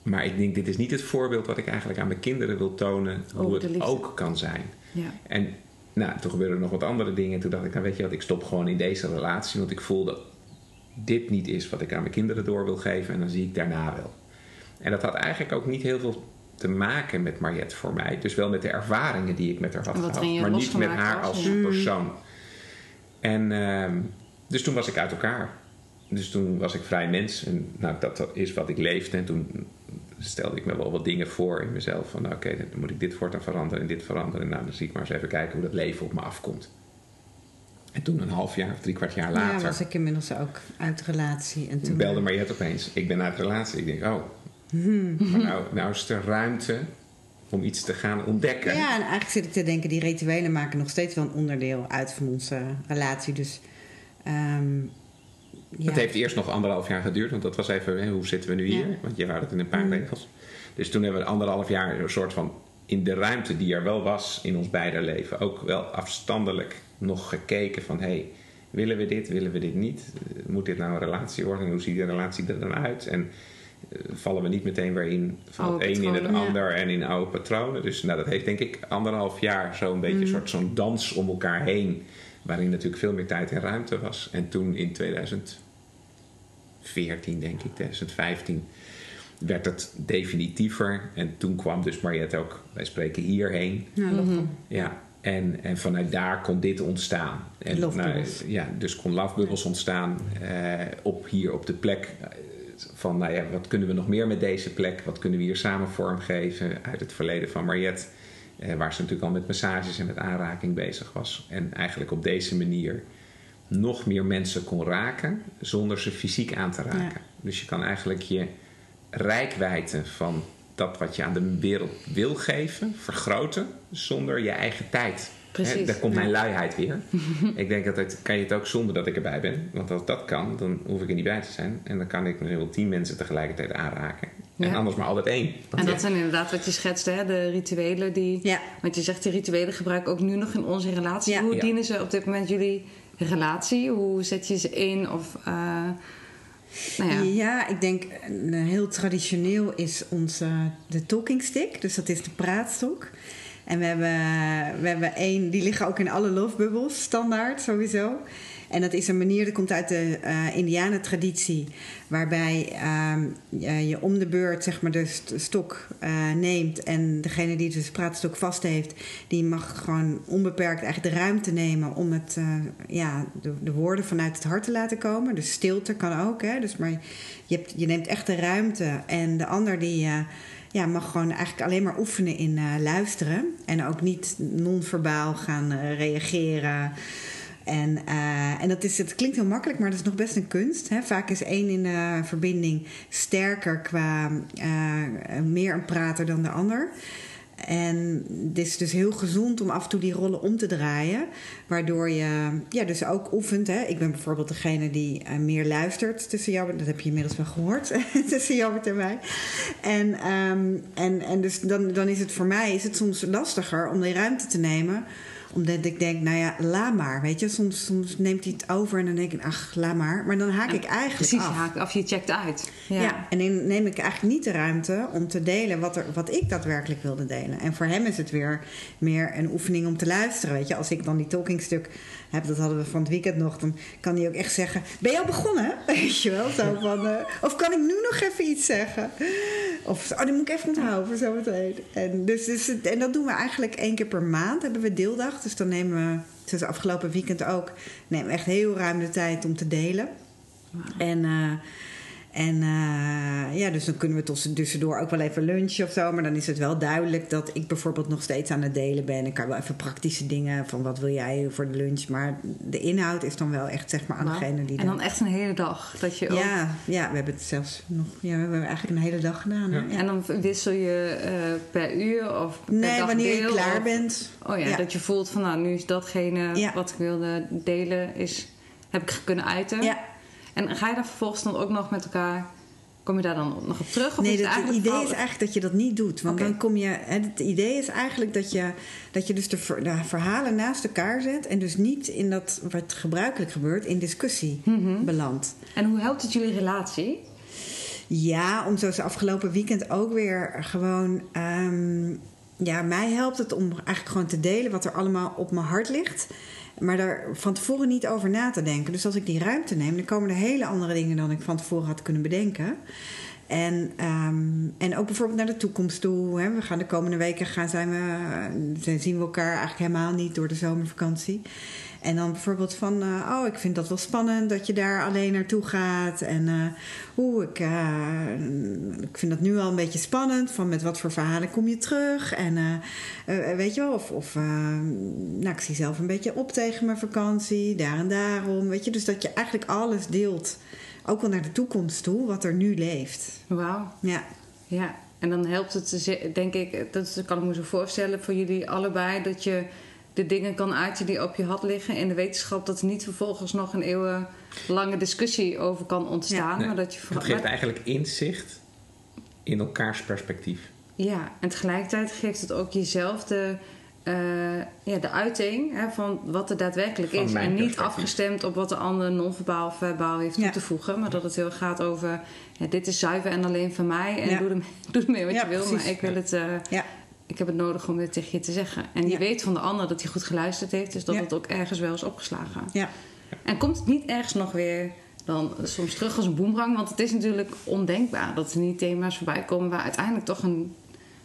maar ik denk, dit is niet het voorbeeld wat ik eigenlijk aan mijn kinderen wil tonen. Hoe het ook kan zijn. Ja. En nou, toen gebeurden er nog wat andere dingen. En toen dacht ik, nou weet je wat, ik stop gewoon in deze relatie. Want ik voel dat dit niet is wat ik aan mijn kinderen door wil geven. En dan zie ik daarna wel. En dat had eigenlijk ook niet heel veel te maken met Mariette voor mij. Dus wel met de ervaringen die ik met haar had En gehad. Maar niet met haar was, als ja. persoon. En ehm, dus toen was ik uit elkaar. Dus toen was ik vrij mens. En nou, dat is wat ik leefde. En toen stelde ik me wel wat dingen voor in mezelf. Van nou, oké, dan moet ik dit voortaan veranderen en dit veranderen. Nou, dan zie ik maar eens even kijken hoe dat leven op me afkomt. En toen een half jaar of drie kwart jaar later... Ja, was ik inmiddels ook uit relatie. En toen belde Mariette opeens. Ik ben uit relatie. Ik denk, oh, maar nou, nou is er ruimte om iets te gaan ontdekken. Ja, en eigenlijk zit ik te denken, die rituelen maken nog steeds wel een onderdeel uit van onze relatie. Dus ehm, ja. Het heeft eerst nog anderhalf jaar geduurd, want dat was even, hè, hoe zitten we nu hier? Ja. Want je wou het in een paar Mm. regels. Dus toen hebben we anderhalf jaar een soort van in de ruimte die er wel was in ons beider leven, ook wel afstandelijk nog gekeken van hé, hey, willen we dit, willen we dit niet? Eh, Moet dit nou een relatie worden? En hoe ziet de relatie er dan uit? En eh, vallen we niet meteen weer in van Oude het een in het ja. ander en in oude patronen? Dus nou, dat heeft denk ik anderhalf jaar zo'n beetje Mm. een soort zo'n dans om elkaar heen, waarin natuurlijk veel meer tijd en ruimte was. En toen in 2000 14, denk ik, 2015, werd het definitiever. En toen kwam dus Mariette ook, wij spreken hierheen. Nou. Ja, en, en vanuit daar kon dit ontstaan. En, nou, ja, dus kon Love Bubbles ontstaan eh, op hier op de plek. eh, Van, nou ja, wat kunnen we nog meer met deze plek? Wat kunnen we hier samen vormgeven uit het verleden van Mariette? Eh, waar ze natuurlijk al met massages en met aanraking bezig was. En eigenlijk op deze manier nog meer mensen kon raken zonder ze fysiek aan te raken. Ja. Dus je kan eigenlijk je rijkwijde van dat wat je aan de wereld wil geven vergroten zonder je eigen tijd. Precies, daar komt mijn luiheid weer. ik denk dat het, kan je het ook zonder dat ik erbij ben. Want als dat kan, dan hoef ik er niet bij te zijn. En dan kan ik misschien wel tien mensen tegelijkertijd aanraken. En anders maar altijd één. Want En dat ja, zijn inderdaad wat je schetste, hè? de rituelen die... Ja. Want je zegt, die rituelen gebruiken ook nu nog in onze relatie. Ja. Hoe Ja. dienen ze op dit moment jullie relatie? Hoe zet je ze in? Of, eh, nou ja. Ik denk eh, heel traditioneel is onze de talking stick. Dus dat is de praatstok. En we hebben, we hebben één, die liggen ook in alle lovebubbels, standaard sowieso. En dat is een manier, dat komt uit de eh Indianentraditie, waarbij ehm, je, om de beurt zeg maar, de st- stok eh, neemt. En degene die de praatstok vast heeft, die mag gewoon onbeperkt eigenlijk de ruimte nemen om het, eh, ja, de, de woorden vanuit het hart te laten komen. Dus stilte kan ook, hè. Dus maar je, hebt, je neemt echt de ruimte en de ander die... ja, mag gewoon eigenlijk alleen maar oefenen in luisteren. En ook niet non-verbaal gaan reageren. En, eh, en dat is, het klinkt heel makkelijk, maar dat is nog best een kunst. Hè? Vaak is één in de verbinding sterker qua eh, meer een prater dan de ander. En het is dus heel gezond om af en toe die rollen om te draaien. Waardoor je ja, dus ook oefent. Hè. Ik ben bijvoorbeeld degene die uh, meer luistert tussen jou. Dat heb je inmiddels wel gehoord. tussen jou en mij. En, um, en, en dus dan, dan is het voor mij is het soms lastiger om die ruimte te nemen omdat ik denk, nou ja, laat maar. Weet je, soms, soms neemt hij het over en dan denk ik, ach, laat maar. Maar dan haak ik eigenlijk Precies, af. je haakt af, je checkt uit. Ja. en dan neem ik eigenlijk niet de ruimte om te delen wat, er, wat ik daadwerkelijk wilde delen. En voor hem is het weer meer een oefening om te luisteren. Weet je, als ik dan die talkingstuk heb, dat hadden we van het weekend nog, dan kan hij ook echt zeggen: Ben je al begonnen? Weet je wel? Zo van, eh, of kan ik nu nog even iets zeggen? Of, oh, die moet ik even onthouden voor zometeen. En, dus, dus, het- en dat doen we eigenlijk één keer per maand, hebben we deeldag. Dus dan nemen we, zoals afgelopen weekend ook, nemen we echt heel ruim de tijd om te delen. En, eh, en eh, ja, dus dan kunnen we tussen- tussendoor ook wel even lunchen of zo. Maar dan is het wel duidelijk dat ik bijvoorbeeld nog steeds aan het delen ben. Ik kan wel even praktische dingen van wat wil jij voor de lunch. Maar de inhoud is dan wel echt zeg maar aan Wauw. degene die En dan echt een hele dag. Dat je ook, Ja, ja, we hebben het zelfs nog... Ja, we hebben eigenlijk een hele dag gedaan. Ja. Ja. En dan wissel je eh, per uur of per Nee, dag wanneer je klaar of- bent. Oh ja, Ja. dat je voelt van nou, nu is datgene Ja. wat ik wilde delen, is, heb ik kunnen uiten. Ja. En ga je daar vervolgens dan ook nog met elkaar, kom je daar dan nog op terug? Of Nee, is het het idee is eigenlijk dat je dat niet doet. Want dan kom je. Het idee is eigenlijk dat je, dat je dus de, ver- de verhalen naast elkaar zet. En dus niet in dat wat gebruikelijk gebeurt, in discussie Mhm. belandt. En hoe helpt het jullie relatie? Ja, om zoals afgelopen weekend ook weer gewoon. ehm, ja, mij helpt het om eigenlijk gewoon te delen wat er allemaal op mijn hart ligt. Maar daar van tevoren niet over na te denken. Dus als ik die ruimte neem, dan komen er hele andere dingen dan ik van tevoren had kunnen bedenken. En, ehm, en ook bijvoorbeeld naar de toekomst toe. Hè. We gaan de komende weken gaan, zijn we, eh, zien we elkaar eigenlijk helemaal niet door de zomervakantie. En dan bijvoorbeeld van, eh, oh, ik vind dat wel spannend dat je daar alleen naartoe gaat. En eh oeh, ik, eh, ik vind dat nu al een beetje spannend. Van met wat voor verhalen kom je terug? En weet je wel, of, of nou, ik zie zelf een beetje op tegen mijn vakantie. Daar en daarom, weet je. Dus dat je eigenlijk alles deelt. Ook wel naar de toekomst toe, wat er nu leeft. Wauw. Ja, Ja, en dan helpt het, denk ik, dat kan ik me zo voorstellen voor jullie allebei, dat je de dingen kan uiten die op je had liggen in de wetenschap, dat er niet vervolgens nog een eeuwenlange discussie over kan ontstaan. Nee, maar dat je het geeft maar- eigenlijk inzicht in elkaars perspectief. Ja, en tegelijkertijd geeft het ook jezelf de, eh, ja, de uiting hè, van wat er daadwerkelijk Van is. En niet afgestemd op wat de ander non-verbaal of verbaal heeft toe te voegen. Maar dat het heel gaat over, ja, dit is zuiver en alleen van mij. En Ja. doe, ermee, doe ermee wat Ja, je wil, precies. maar ik wil het... eh, ja, ik heb het nodig om dit tegen je te zeggen. En je Ja. weet van de ander dat hij goed geluisterd heeft, dus dat Ja. het ook ergens wel is opgeslagen. ja. En komt het niet ergens nog weer dan soms terug als een boemerang? Want het is natuurlijk ondenkbaar dat er niet thema's voorbij komen waar uiteindelijk toch een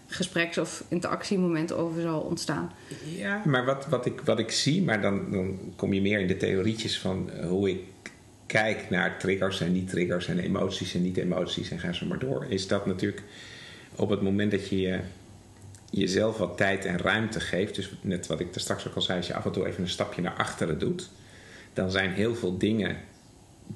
gespreks- of interactiemoment over zal ontstaan. Ja, maar wat, wat, ik, wat ik zie, maar dan, dan kom je meer in de theorietjes van eh, hoe ik kijk naar triggers en niet-triggers en emoties en niet-emoties en ga zo maar door. Is dat natuurlijk op het moment dat je je jezelf wat tijd en ruimte geeft, dus net wat ik er straks ook al zei, als je af en toe even een stapje naar achteren doet, dan zijn heel veel dingen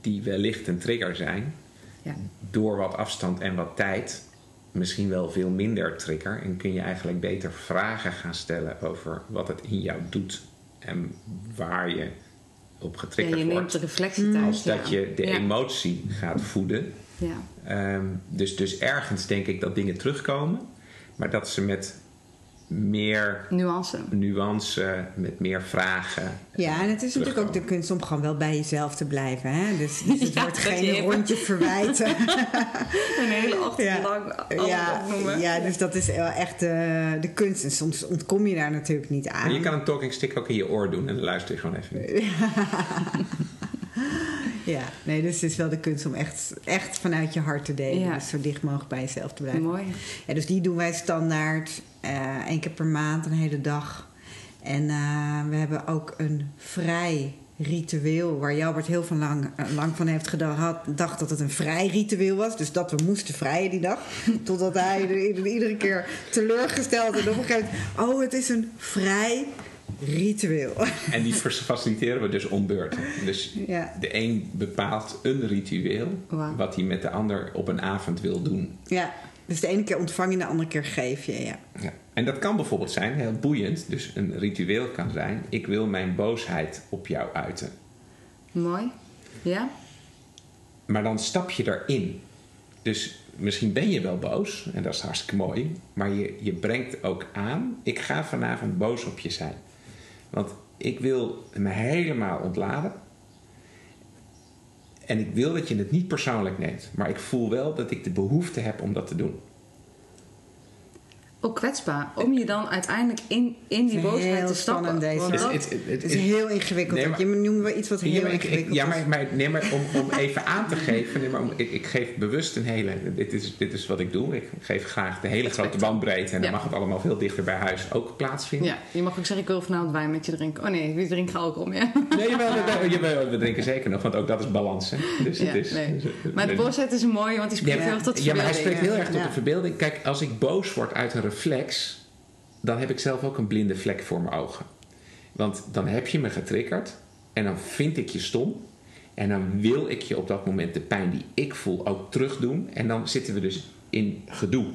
die wellicht een trigger zijn, Ja. door wat afstand en wat tijd misschien wel veel minder trigger. En kun je eigenlijk beter vragen gaan stellen over wat het in jou doet en waar je op Ja, getriggerd je neemt wordt. de reflectietijd. Als dat je de emotie gaat voeden. Ja. Ehm, dus, dus ergens denk ik dat dingen terugkomen, maar dat ze met meer Nuance. nuance, met meer vragen. Ja, en het is natuurlijk ook de kunst om gewoon wel bij jezelf te blijven. Hè? Dus, dus het Ja, wordt geen even- rondje verwijten. Een hele ochtend Ja. lang ja, opnoemen. ja, dus dat is wel echt eh, de kunst. En soms ontkom je daar natuurlijk niet aan. Je kan een talking stick ook in je oor doen en dan luister je gewoon even. Ja, nee, dus het is wel de kunst om echt, echt vanuit je hart te delen. Ja. Dus zo dicht mogelijk bij jezelf te blijven. Mooi. Ja, dus die doen wij standaard eh één keer per maand, een hele dag. En eh, we hebben ook een vrij ritueel waar Jalbert heel van lang, eh, lang van heeft gedacht dacht dat het een vrij ritueel was. Dus dat we moesten vrijen die dag. Totdat hij er iedere, iedere keer teleurgesteld en op een gegeven moment... Oh, het is een vrij ritueel. En die faciliteren we dus om beurten. Dus Ja. de een bepaalt een ritueel wat hij met de ander op een avond wil doen. Ja, dus de ene keer ontvang je, de andere keer geef je. Ja. Ja. En dat kan bijvoorbeeld zijn, heel boeiend, dus een ritueel kan zijn: ik wil mijn boosheid op jou uiten. Mooi. Ja? Maar dan stap je erin. Dus misschien ben je wel boos, en dat is hartstikke mooi, maar je, je brengt ook aan: ik ga vanavond boos op je zijn. Want ik wil me helemaal ontladen. En ik wil dat je het niet persoonlijk neemt, maar ik voel wel dat ik de behoefte heb om dat te doen. Ook kwetsbaar. Om je dan uiteindelijk in, in die boosheid heel te stappen. spannend, deze. Want Het- dat- het- het- Het is heel ingewikkeld. Nee, want maar- je noemt wel iets wat heel Ja, ingewikkeld ja, is. maar, maar, nee, maar om, om even aan te geven, nee, maar om- ik, ik geef bewust een hele. Dit is, dit is wat ik doe. Ik geef graag de hele grote bandbreedte en dan Ja. mag het allemaal veel dichter bij huis ook plaatsvinden. ja, je mag ook zeggen, ik wil vanavond wijn met je drinken. Oh nee, wie drinkt alcohol meer? Nee, jawel, we, jawel, we drinken zeker nog, want ook dat is balans. Hè? Dus Ja, het is, nee. dus- Maar de dus- boosheid is een mooie, want die spreekt Ja, heel erg tot de ja, maar hij verbeelding. spreekt heel erg tot Ja. de verbeelding. Kijk, als ik boos word uit een reflex, dan heb ik zelf ook een blinde vlek voor mijn ogen. Want dan heb je me getriggerd en dan vind ik je stom. En dan wil ik je op dat moment de pijn die ik voel ook terugdoen. En dan zitten we dus in gedoe.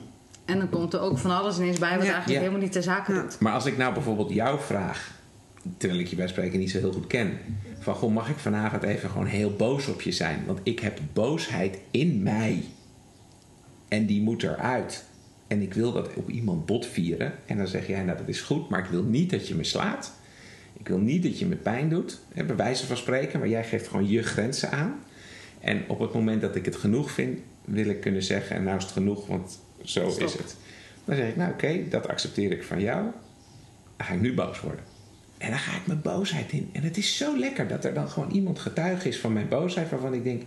En dan komt er ook van alles ineens bij wat Ja. eigenlijk Ja. helemaal niet ter zake doet. Maar als ik nou bijvoorbeeld jou vraag, terwijl ik je bij spreken niet zo heel goed ken, van goh, mag ik vanavond even gewoon heel boos op je zijn? Want ik heb boosheid in mij. En die moet eruit. En ik wil dat op iemand botvieren. En dan zeg jij, nou dat is goed, maar ik wil niet dat je me slaat. Ik wil niet dat je me pijn doet, hè, bij wijze van spreken, maar jij geeft gewoon je grenzen aan. En op het moment dat ik het genoeg vind, wil ik kunnen zeggen, en nou is het genoeg, want zo Stop. is het. Dan zeg ik, nou oké, dat accepteer ik van jou. Dan ga ik nu boos worden. En dan ga ik mijn boosheid in. En het is zo lekker dat er dan gewoon iemand getuige is van mijn boosheid, waarvan ik denk,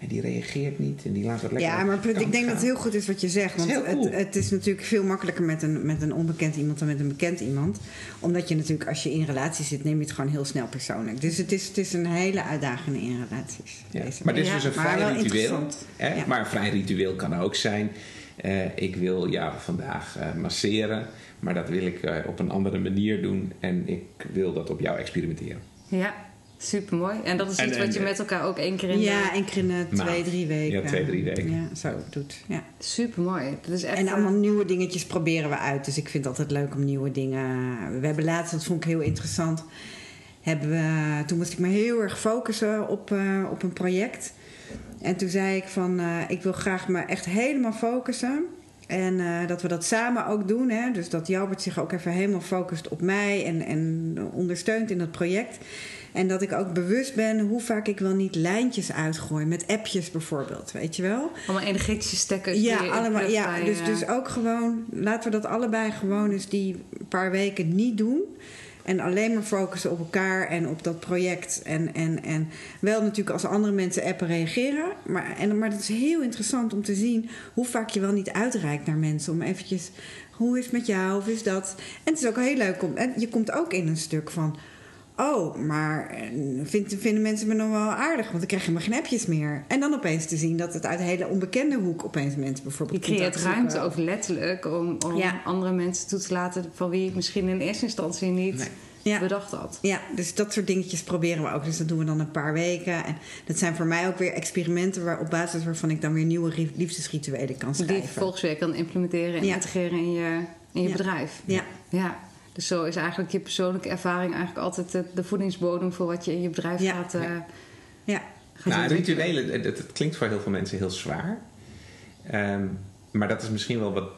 en die reageert niet en die laat het lekker. Ja, maar ik denk dat het heel goed is wat je zegt. Het is Want heel cool. het, het is natuurlijk veel makkelijker met een, met een onbekend iemand dan met een bekend iemand. Omdat je natuurlijk, als je in relatie zit, neem je het gewoon heel snel persoonlijk. Dus het is, het is een hele uitdagende in relaties. Ja, maar dit is Ja, dus een vrij ritueel. Hè? Ja. Maar een vrij ritueel kan ook zijn. eh, ik wil jou vandaag eh, masseren, maar dat wil ik eh, op een andere manier doen en ik wil dat op jou experimenteren. Ja, super mooi. En dat is iets en- wat je met elkaar ook één keer in Ja, de... één keer in de twee, Maand. drie weken. Ja, twee, drie weken. Ja, zo doet. Ja. Super mooi. Dat is echt... En allemaal nieuwe dingetjes proberen we uit. Dus ik vind het altijd leuk om nieuwe dingen. We hebben laatst, dat vond ik heel interessant. Hebben we, toen moest ik me heel erg focussen op, eh, op een project. En toen zei ik van, eh, ik wil graag me echt helemaal focussen. En eh, dat we dat samen ook doen. Hè? Dus dat Jalbert zich ook even helemaal focust op mij en, en ondersteunt in dat project. En dat ik ook bewust ben hoe vaak ik wel niet lijntjes uitgooi. Met appjes bijvoorbeeld, weet je wel. Allemaal energetische stekkers. Ja, allemaal, ja bij, dus, eh, dus ook gewoon, laten we dat allebei gewoon eens die paar weken niet doen. En alleen maar focussen op elkaar en op dat project. En, en, en wel natuurlijk als andere mensen appen reageren. Maar, en, maar dat is heel interessant om te zien hoe vaak je wel niet uitreikt naar mensen. Om eventjes, hoe is het met jou? Of is dat? En het is ook heel leuk om, en je komt ook in een stuk van... Oh, maar eh, vind, vinden mensen me nog wel aardig? Want dan krijg je maar geen appjes meer. En dan opeens te zien dat het uit een hele onbekende hoek opeens mensen Je bijvoorbeeld... creëert contact zoeken. ruimte, ook letterlijk, om, om Ja. andere mensen toe te laten van wie ik misschien in eerste instantie niet Nee. Ja. bedacht had. Ja, dus dat soort dingetjes proberen we ook. Dus dat doen we dan een paar weken. En dat zijn voor mij ook weer experimenten waar, op basis waarvan ik dan weer nieuwe ri- liefdesrituelen kan Die je schrijven. vervolgens weer kan implementeren en Ja. integreren in je, in je Ja. bedrijf. Ja, Ja, dus zo is eigenlijk je persoonlijke ervaring eigenlijk altijd de, de voedingsbodem voor wat je in je bedrijf Ja. gaat, eh, ja. gaat Nou, rituelen, het, het klinkt voor heel veel mensen heel zwaar. Ehm, maar dat is misschien wel wat,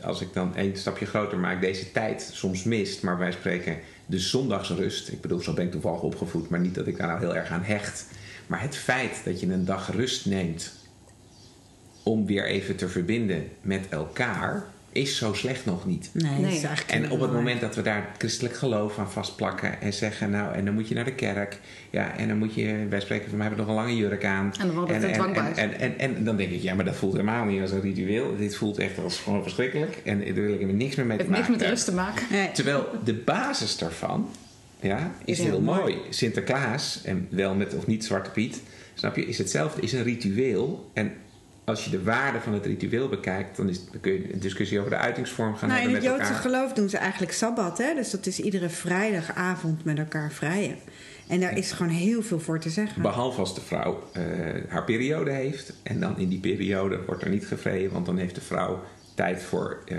als ik dan één stapje groter maak, deze tijd soms mist. Maar wij spreken de zondagsrust. Ik bedoel, zo ben ik toevallig opgevoed, maar niet dat ik daar nou heel erg aan hecht. Maar het feit dat je een dag rust neemt om weer even te verbinden met elkaar, is zo slecht nog niet. Nee, Nee. is eigenlijk En op het moment dat we daar christelijk geloof aan vastplakken en zeggen, nou, en dan moet je naar de kerk, ja, en dan moet je, wij spreken van mij hebben nog een lange jurk aan. En dan wordt het een en, en, en, en, en dan denk ik, ja, maar dat voelt helemaal niet als een ritueel. Dit voelt echt als gewoon verschrikkelijk en daar wil ik er niks meer mee te Het heeft niks maken met rust te maken. Nee. Terwijl de basis daarvan ja, is Is heel heel mooi. mooi. Sinterklaas, en wel met of niet Zwarte Piet, snap je, is hetzelfde, is een ritueel. En als je de waarde van het ritueel bekijkt, dan, is, dan kun je een discussie over de uitingsvorm gaan Nou, in hebben het met Joodse elkaar. geloof doen ze eigenlijk sabbat. Hè? Dus dat is iedere vrijdagavond met elkaar vrijen. En daar is gewoon heel veel voor te zeggen. Behalve als de vrouw eh, haar periode heeft. En dan in die periode wordt er niet gevreden, want dan heeft de vrouw tijd voor eh,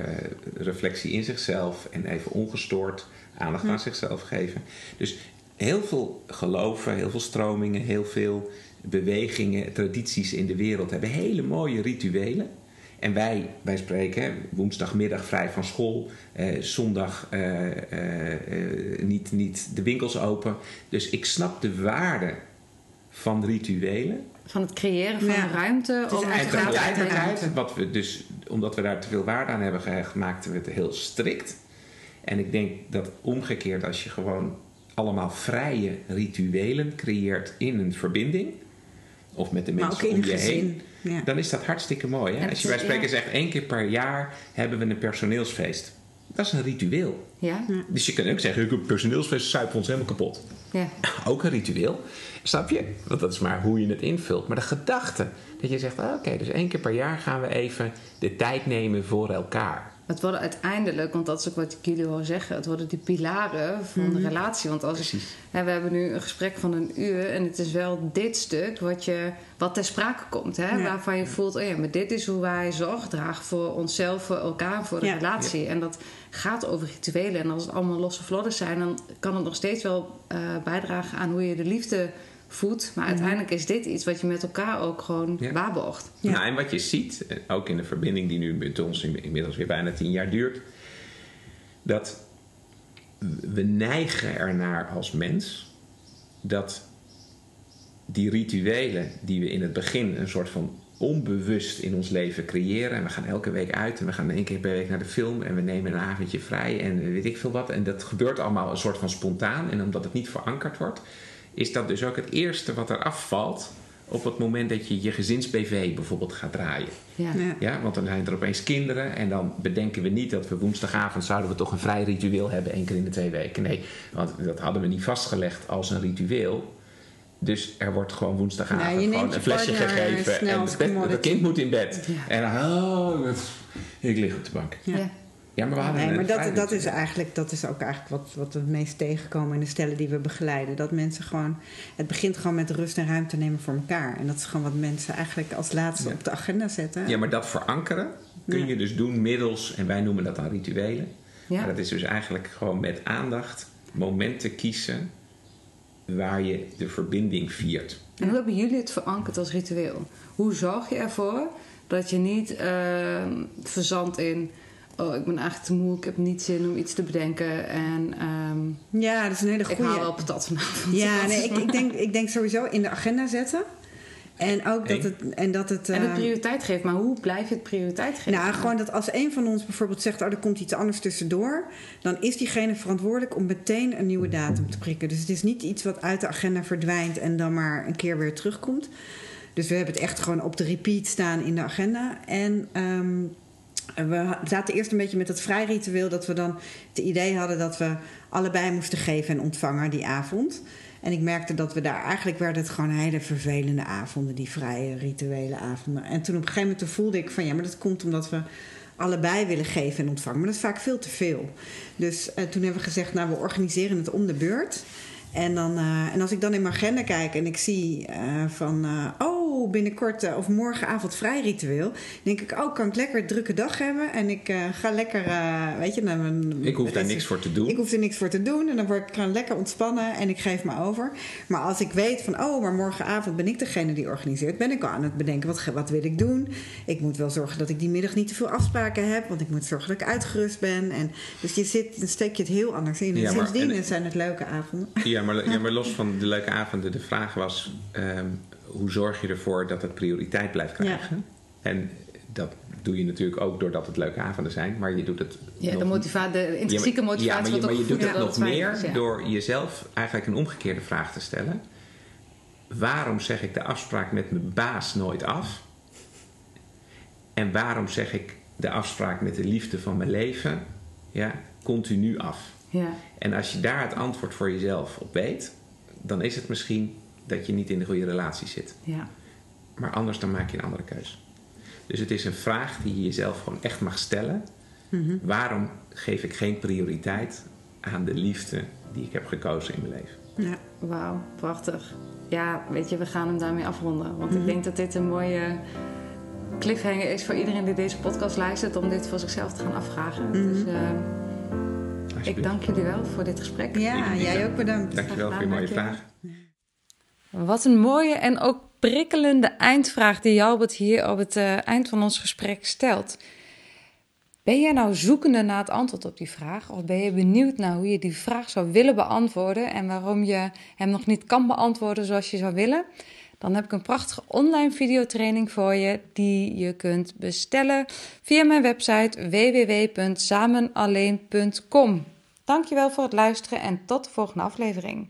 reflectie in zichzelf en even ongestoord aandacht aan zichzelf geven. Dus heel veel geloven, heel veel stromingen, heel veel bewegingen, tradities in de wereld hebben hele mooie rituelen. En wij, wij spreken hè, woensdagmiddag vrij van school, eh, zondag eh, eh, niet, niet de winkels open. Dus ik snap de waarde van rituelen. Van het creëren van Ja. een ruimte. Om En tegelijkertijd, wat we dus, omdat we daar te veel waarde aan hebben gehecht, maakten we het heel strikt. En ik denk dat omgekeerd, als je gewoon allemaal vrije rituelen creëert in een verbinding, of met de mensen om je heen. Ja. dan is dat hartstikke mooi. Hè? Als je bij spreken ja. zegt, één keer per jaar hebben we een personeelsfeest. Dat is een ritueel. Ja? Dus je kunt ook zeggen, ik heb een personeelsfeest, zuipen ons helemaal kapot. Ja. Ook een ritueel. Snap je? Want dat is maar hoe je het invult. Maar de gedachte dat je zegt: oké, dus één keer per jaar gaan we even de tijd nemen voor elkaar. Het worden uiteindelijk, want dat is ook wat ik jullie wil zeggen, het worden die pilaren van de relatie. Want als hè, we hebben nu een gesprek van een uur en het is wel dit stuk wat, je, wat ter sprake komt. Hè, Ja. Waarvan je voelt, oh ja, maar dit is hoe wij zorg dragen voor onszelf, voor elkaar, voor de Ja. relatie. En dat gaat over rituelen. En als het allemaal losse vlodden zijn, dan kan het nog steeds wel eh, bijdragen aan hoe je de liefde voedt. Maar uiteindelijk is dit iets wat je met elkaar ook gewoon Ja. waarborgt. Ja. Nou, en wat je ziet, eh, ook in de verbinding die nu met ons in- inmiddels weer bijna tien jaar duurt, dat we neigen ernaar als mens dat die rituelen die we in het begin een soort van onbewust in ons leven creëren. En we gaan elke week uit en we gaan één keer per week naar de film en we nemen een avondje vrij en weet ik veel wat. En dat gebeurt allemaal een soort van spontaan. En omdat het niet verankerd wordt, is dat dus ook het eerste wat er afvalt op het moment dat je je gezins-BV bijvoorbeeld gaat draaien. Ja. Ja. Ja, want dan zijn er opeens kinderen en dan bedenken we niet dat we woensdagavond zouden we toch een vrij ritueel hebben, één keer in de twee weken. Nee, want dat hadden we niet vastgelegd als een ritueel. Dus er wordt gewoon woensdagavond Nee, gewoon een flesje gegeven en het, bed- commodity. het kind moet in bed. Ja. En dan, oh, ik lig op de bank. Ja. Ja. Maar we hadden Nee, maar dat, dat, is eigenlijk, dat is ook eigenlijk wat, wat we het meest tegenkomen in de stellen die we begeleiden. Dat mensen gewoon, het begint gewoon met rust en ruimte nemen voor elkaar. En dat is gewoon wat mensen eigenlijk als laatste Ja. op de agenda zetten. Ja, maar dat verankeren kun Ja. je dus doen middels, en wij noemen dat dan rituelen. Ja. Maar dat is dus eigenlijk gewoon met aandacht momenten kiezen waar je de verbinding viert. En hoe hebben jullie het verankerd als ritueel? Hoe zorg je ervoor dat je niet ehm verzandt in... oh, ik ben eigenlijk te moe, ik heb niet zin om iets te bedenken... en ehm, Ja, dat is een hele ik goede. haal wel patat vanavond. Ja, nee, ik, ik, denk, ik denk sowieso in de agenda zetten. En ook dat het. En dat het En het eh, prioriteit geven. Maar hoe blijf je het prioriteit geven? Nou, gewoon dat als een van ons bijvoorbeeld zegt: Oh, er komt iets anders tussendoor. dan is diegene verantwoordelijk om meteen een nieuwe datum te prikken. Dus het is niet iets wat uit de agenda verdwijnt en dan maar een keer weer terugkomt. Dus we hebben het echt gewoon op de repeat staan in de agenda. En ehm, we zaten eerst een beetje met het vrijritueel dat we dan het idee hadden dat we allebei moesten geven en ontvangen die avond. En ik merkte dat we daar eigenlijk werden het gewoon hele vervelende avonden, die vrije rituele avonden. En toen op een gegeven moment voelde ik van ja, maar dat komt omdat we allebei willen geven en ontvangen. Maar dat is vaak veel te veel. Dus eh, toen hebben we gezegd, nou we organiseren het om de beurt. En, dan, eh, en als ik dan in mijn agenda kijk en ik zie eh, van, eh, oh, binnenkort of morgenavond vrij ritueel, denk ik, oh, kan ik lekker een drukke dag hebben en ik ga lekker, weet je, naar mijn. Ik hoef daar niks voor te doen. Ik hoef er niks voor te doen en dan word ik gewoon lekker ontspannen en ik geef me over. Maar als ik weet van, oh, maar morgenavond ben ik degene die organiseert, ben ik al aan het bedenken, wat, wat wil ik doen? Ik moet wel zorgen dat ik die middag niet te veel afspraken heb, want ik moet zorgen dat ik uitgerust ben. En, dus je zit, dan steek je het heel anders in. En Ja, maar- sindsdien en- zijn het leuke avonden. Ja maar, ja, maar los van de leuke avonden, de vraag was: ehm, hoe zorg je ervoor dat het prioriteit blijft krijgen? En dat doe je natuurlijk ook doordat het leuke avonden zijn, maar je doet het. Ja, nog- de, motiva de intrinsieke motivatie Ja, maar je, maar je doet het nog meer is, door jezelf eigenlijk een omgekeerde vraag te stellen. Waarom zeg ik de afspraak met mijn baas nooit af? En waarom zeg ik de afspraak met de liefde van mijn leven ja, continu af? Ja. En als je daar het antwoord voor jezelf op weet, dan is het misschien dat je niet in de goede relatie zit. Ja. Maar anders dan maak je een andere keus. Dus het is een vraag die je jezelf gewoon echt mag stellen. Waarom geef ik geen prioriteit aan de liefde die ik heb gekozen in mijn leven? Ja. Wauw, prachtig. Ja, weet je, we gaan hem daarmee afronden. Want ik denk dat dit een mooie cliffhanger is voor iedereen die deze podcast luistert om dit voor zichzelf te gaan afvragen. Mhm. Dus ik dank jullie wel voor dit gesprek. Ja, jij ook bedankt. Dankjewel voor je mooie vraag. Wat een mooie en ook prikkelende eindvraag die Jalbert hier op het eh, eind van ons gesprek stelt. Ben jij nou zoekende naar het antwoord op die vraag? Of ben je benieuwd naar hoe je die vraag zou willen beantwoorden en waarom je hem nog niet kan beantwoorden zoals je zou willen? Dan heb ik een prachtige online videotraining voor je die je kunt bestellen via mijn website www.samenalleen.com. Dankjewel voor het luisteren en tot de volgende aflevering.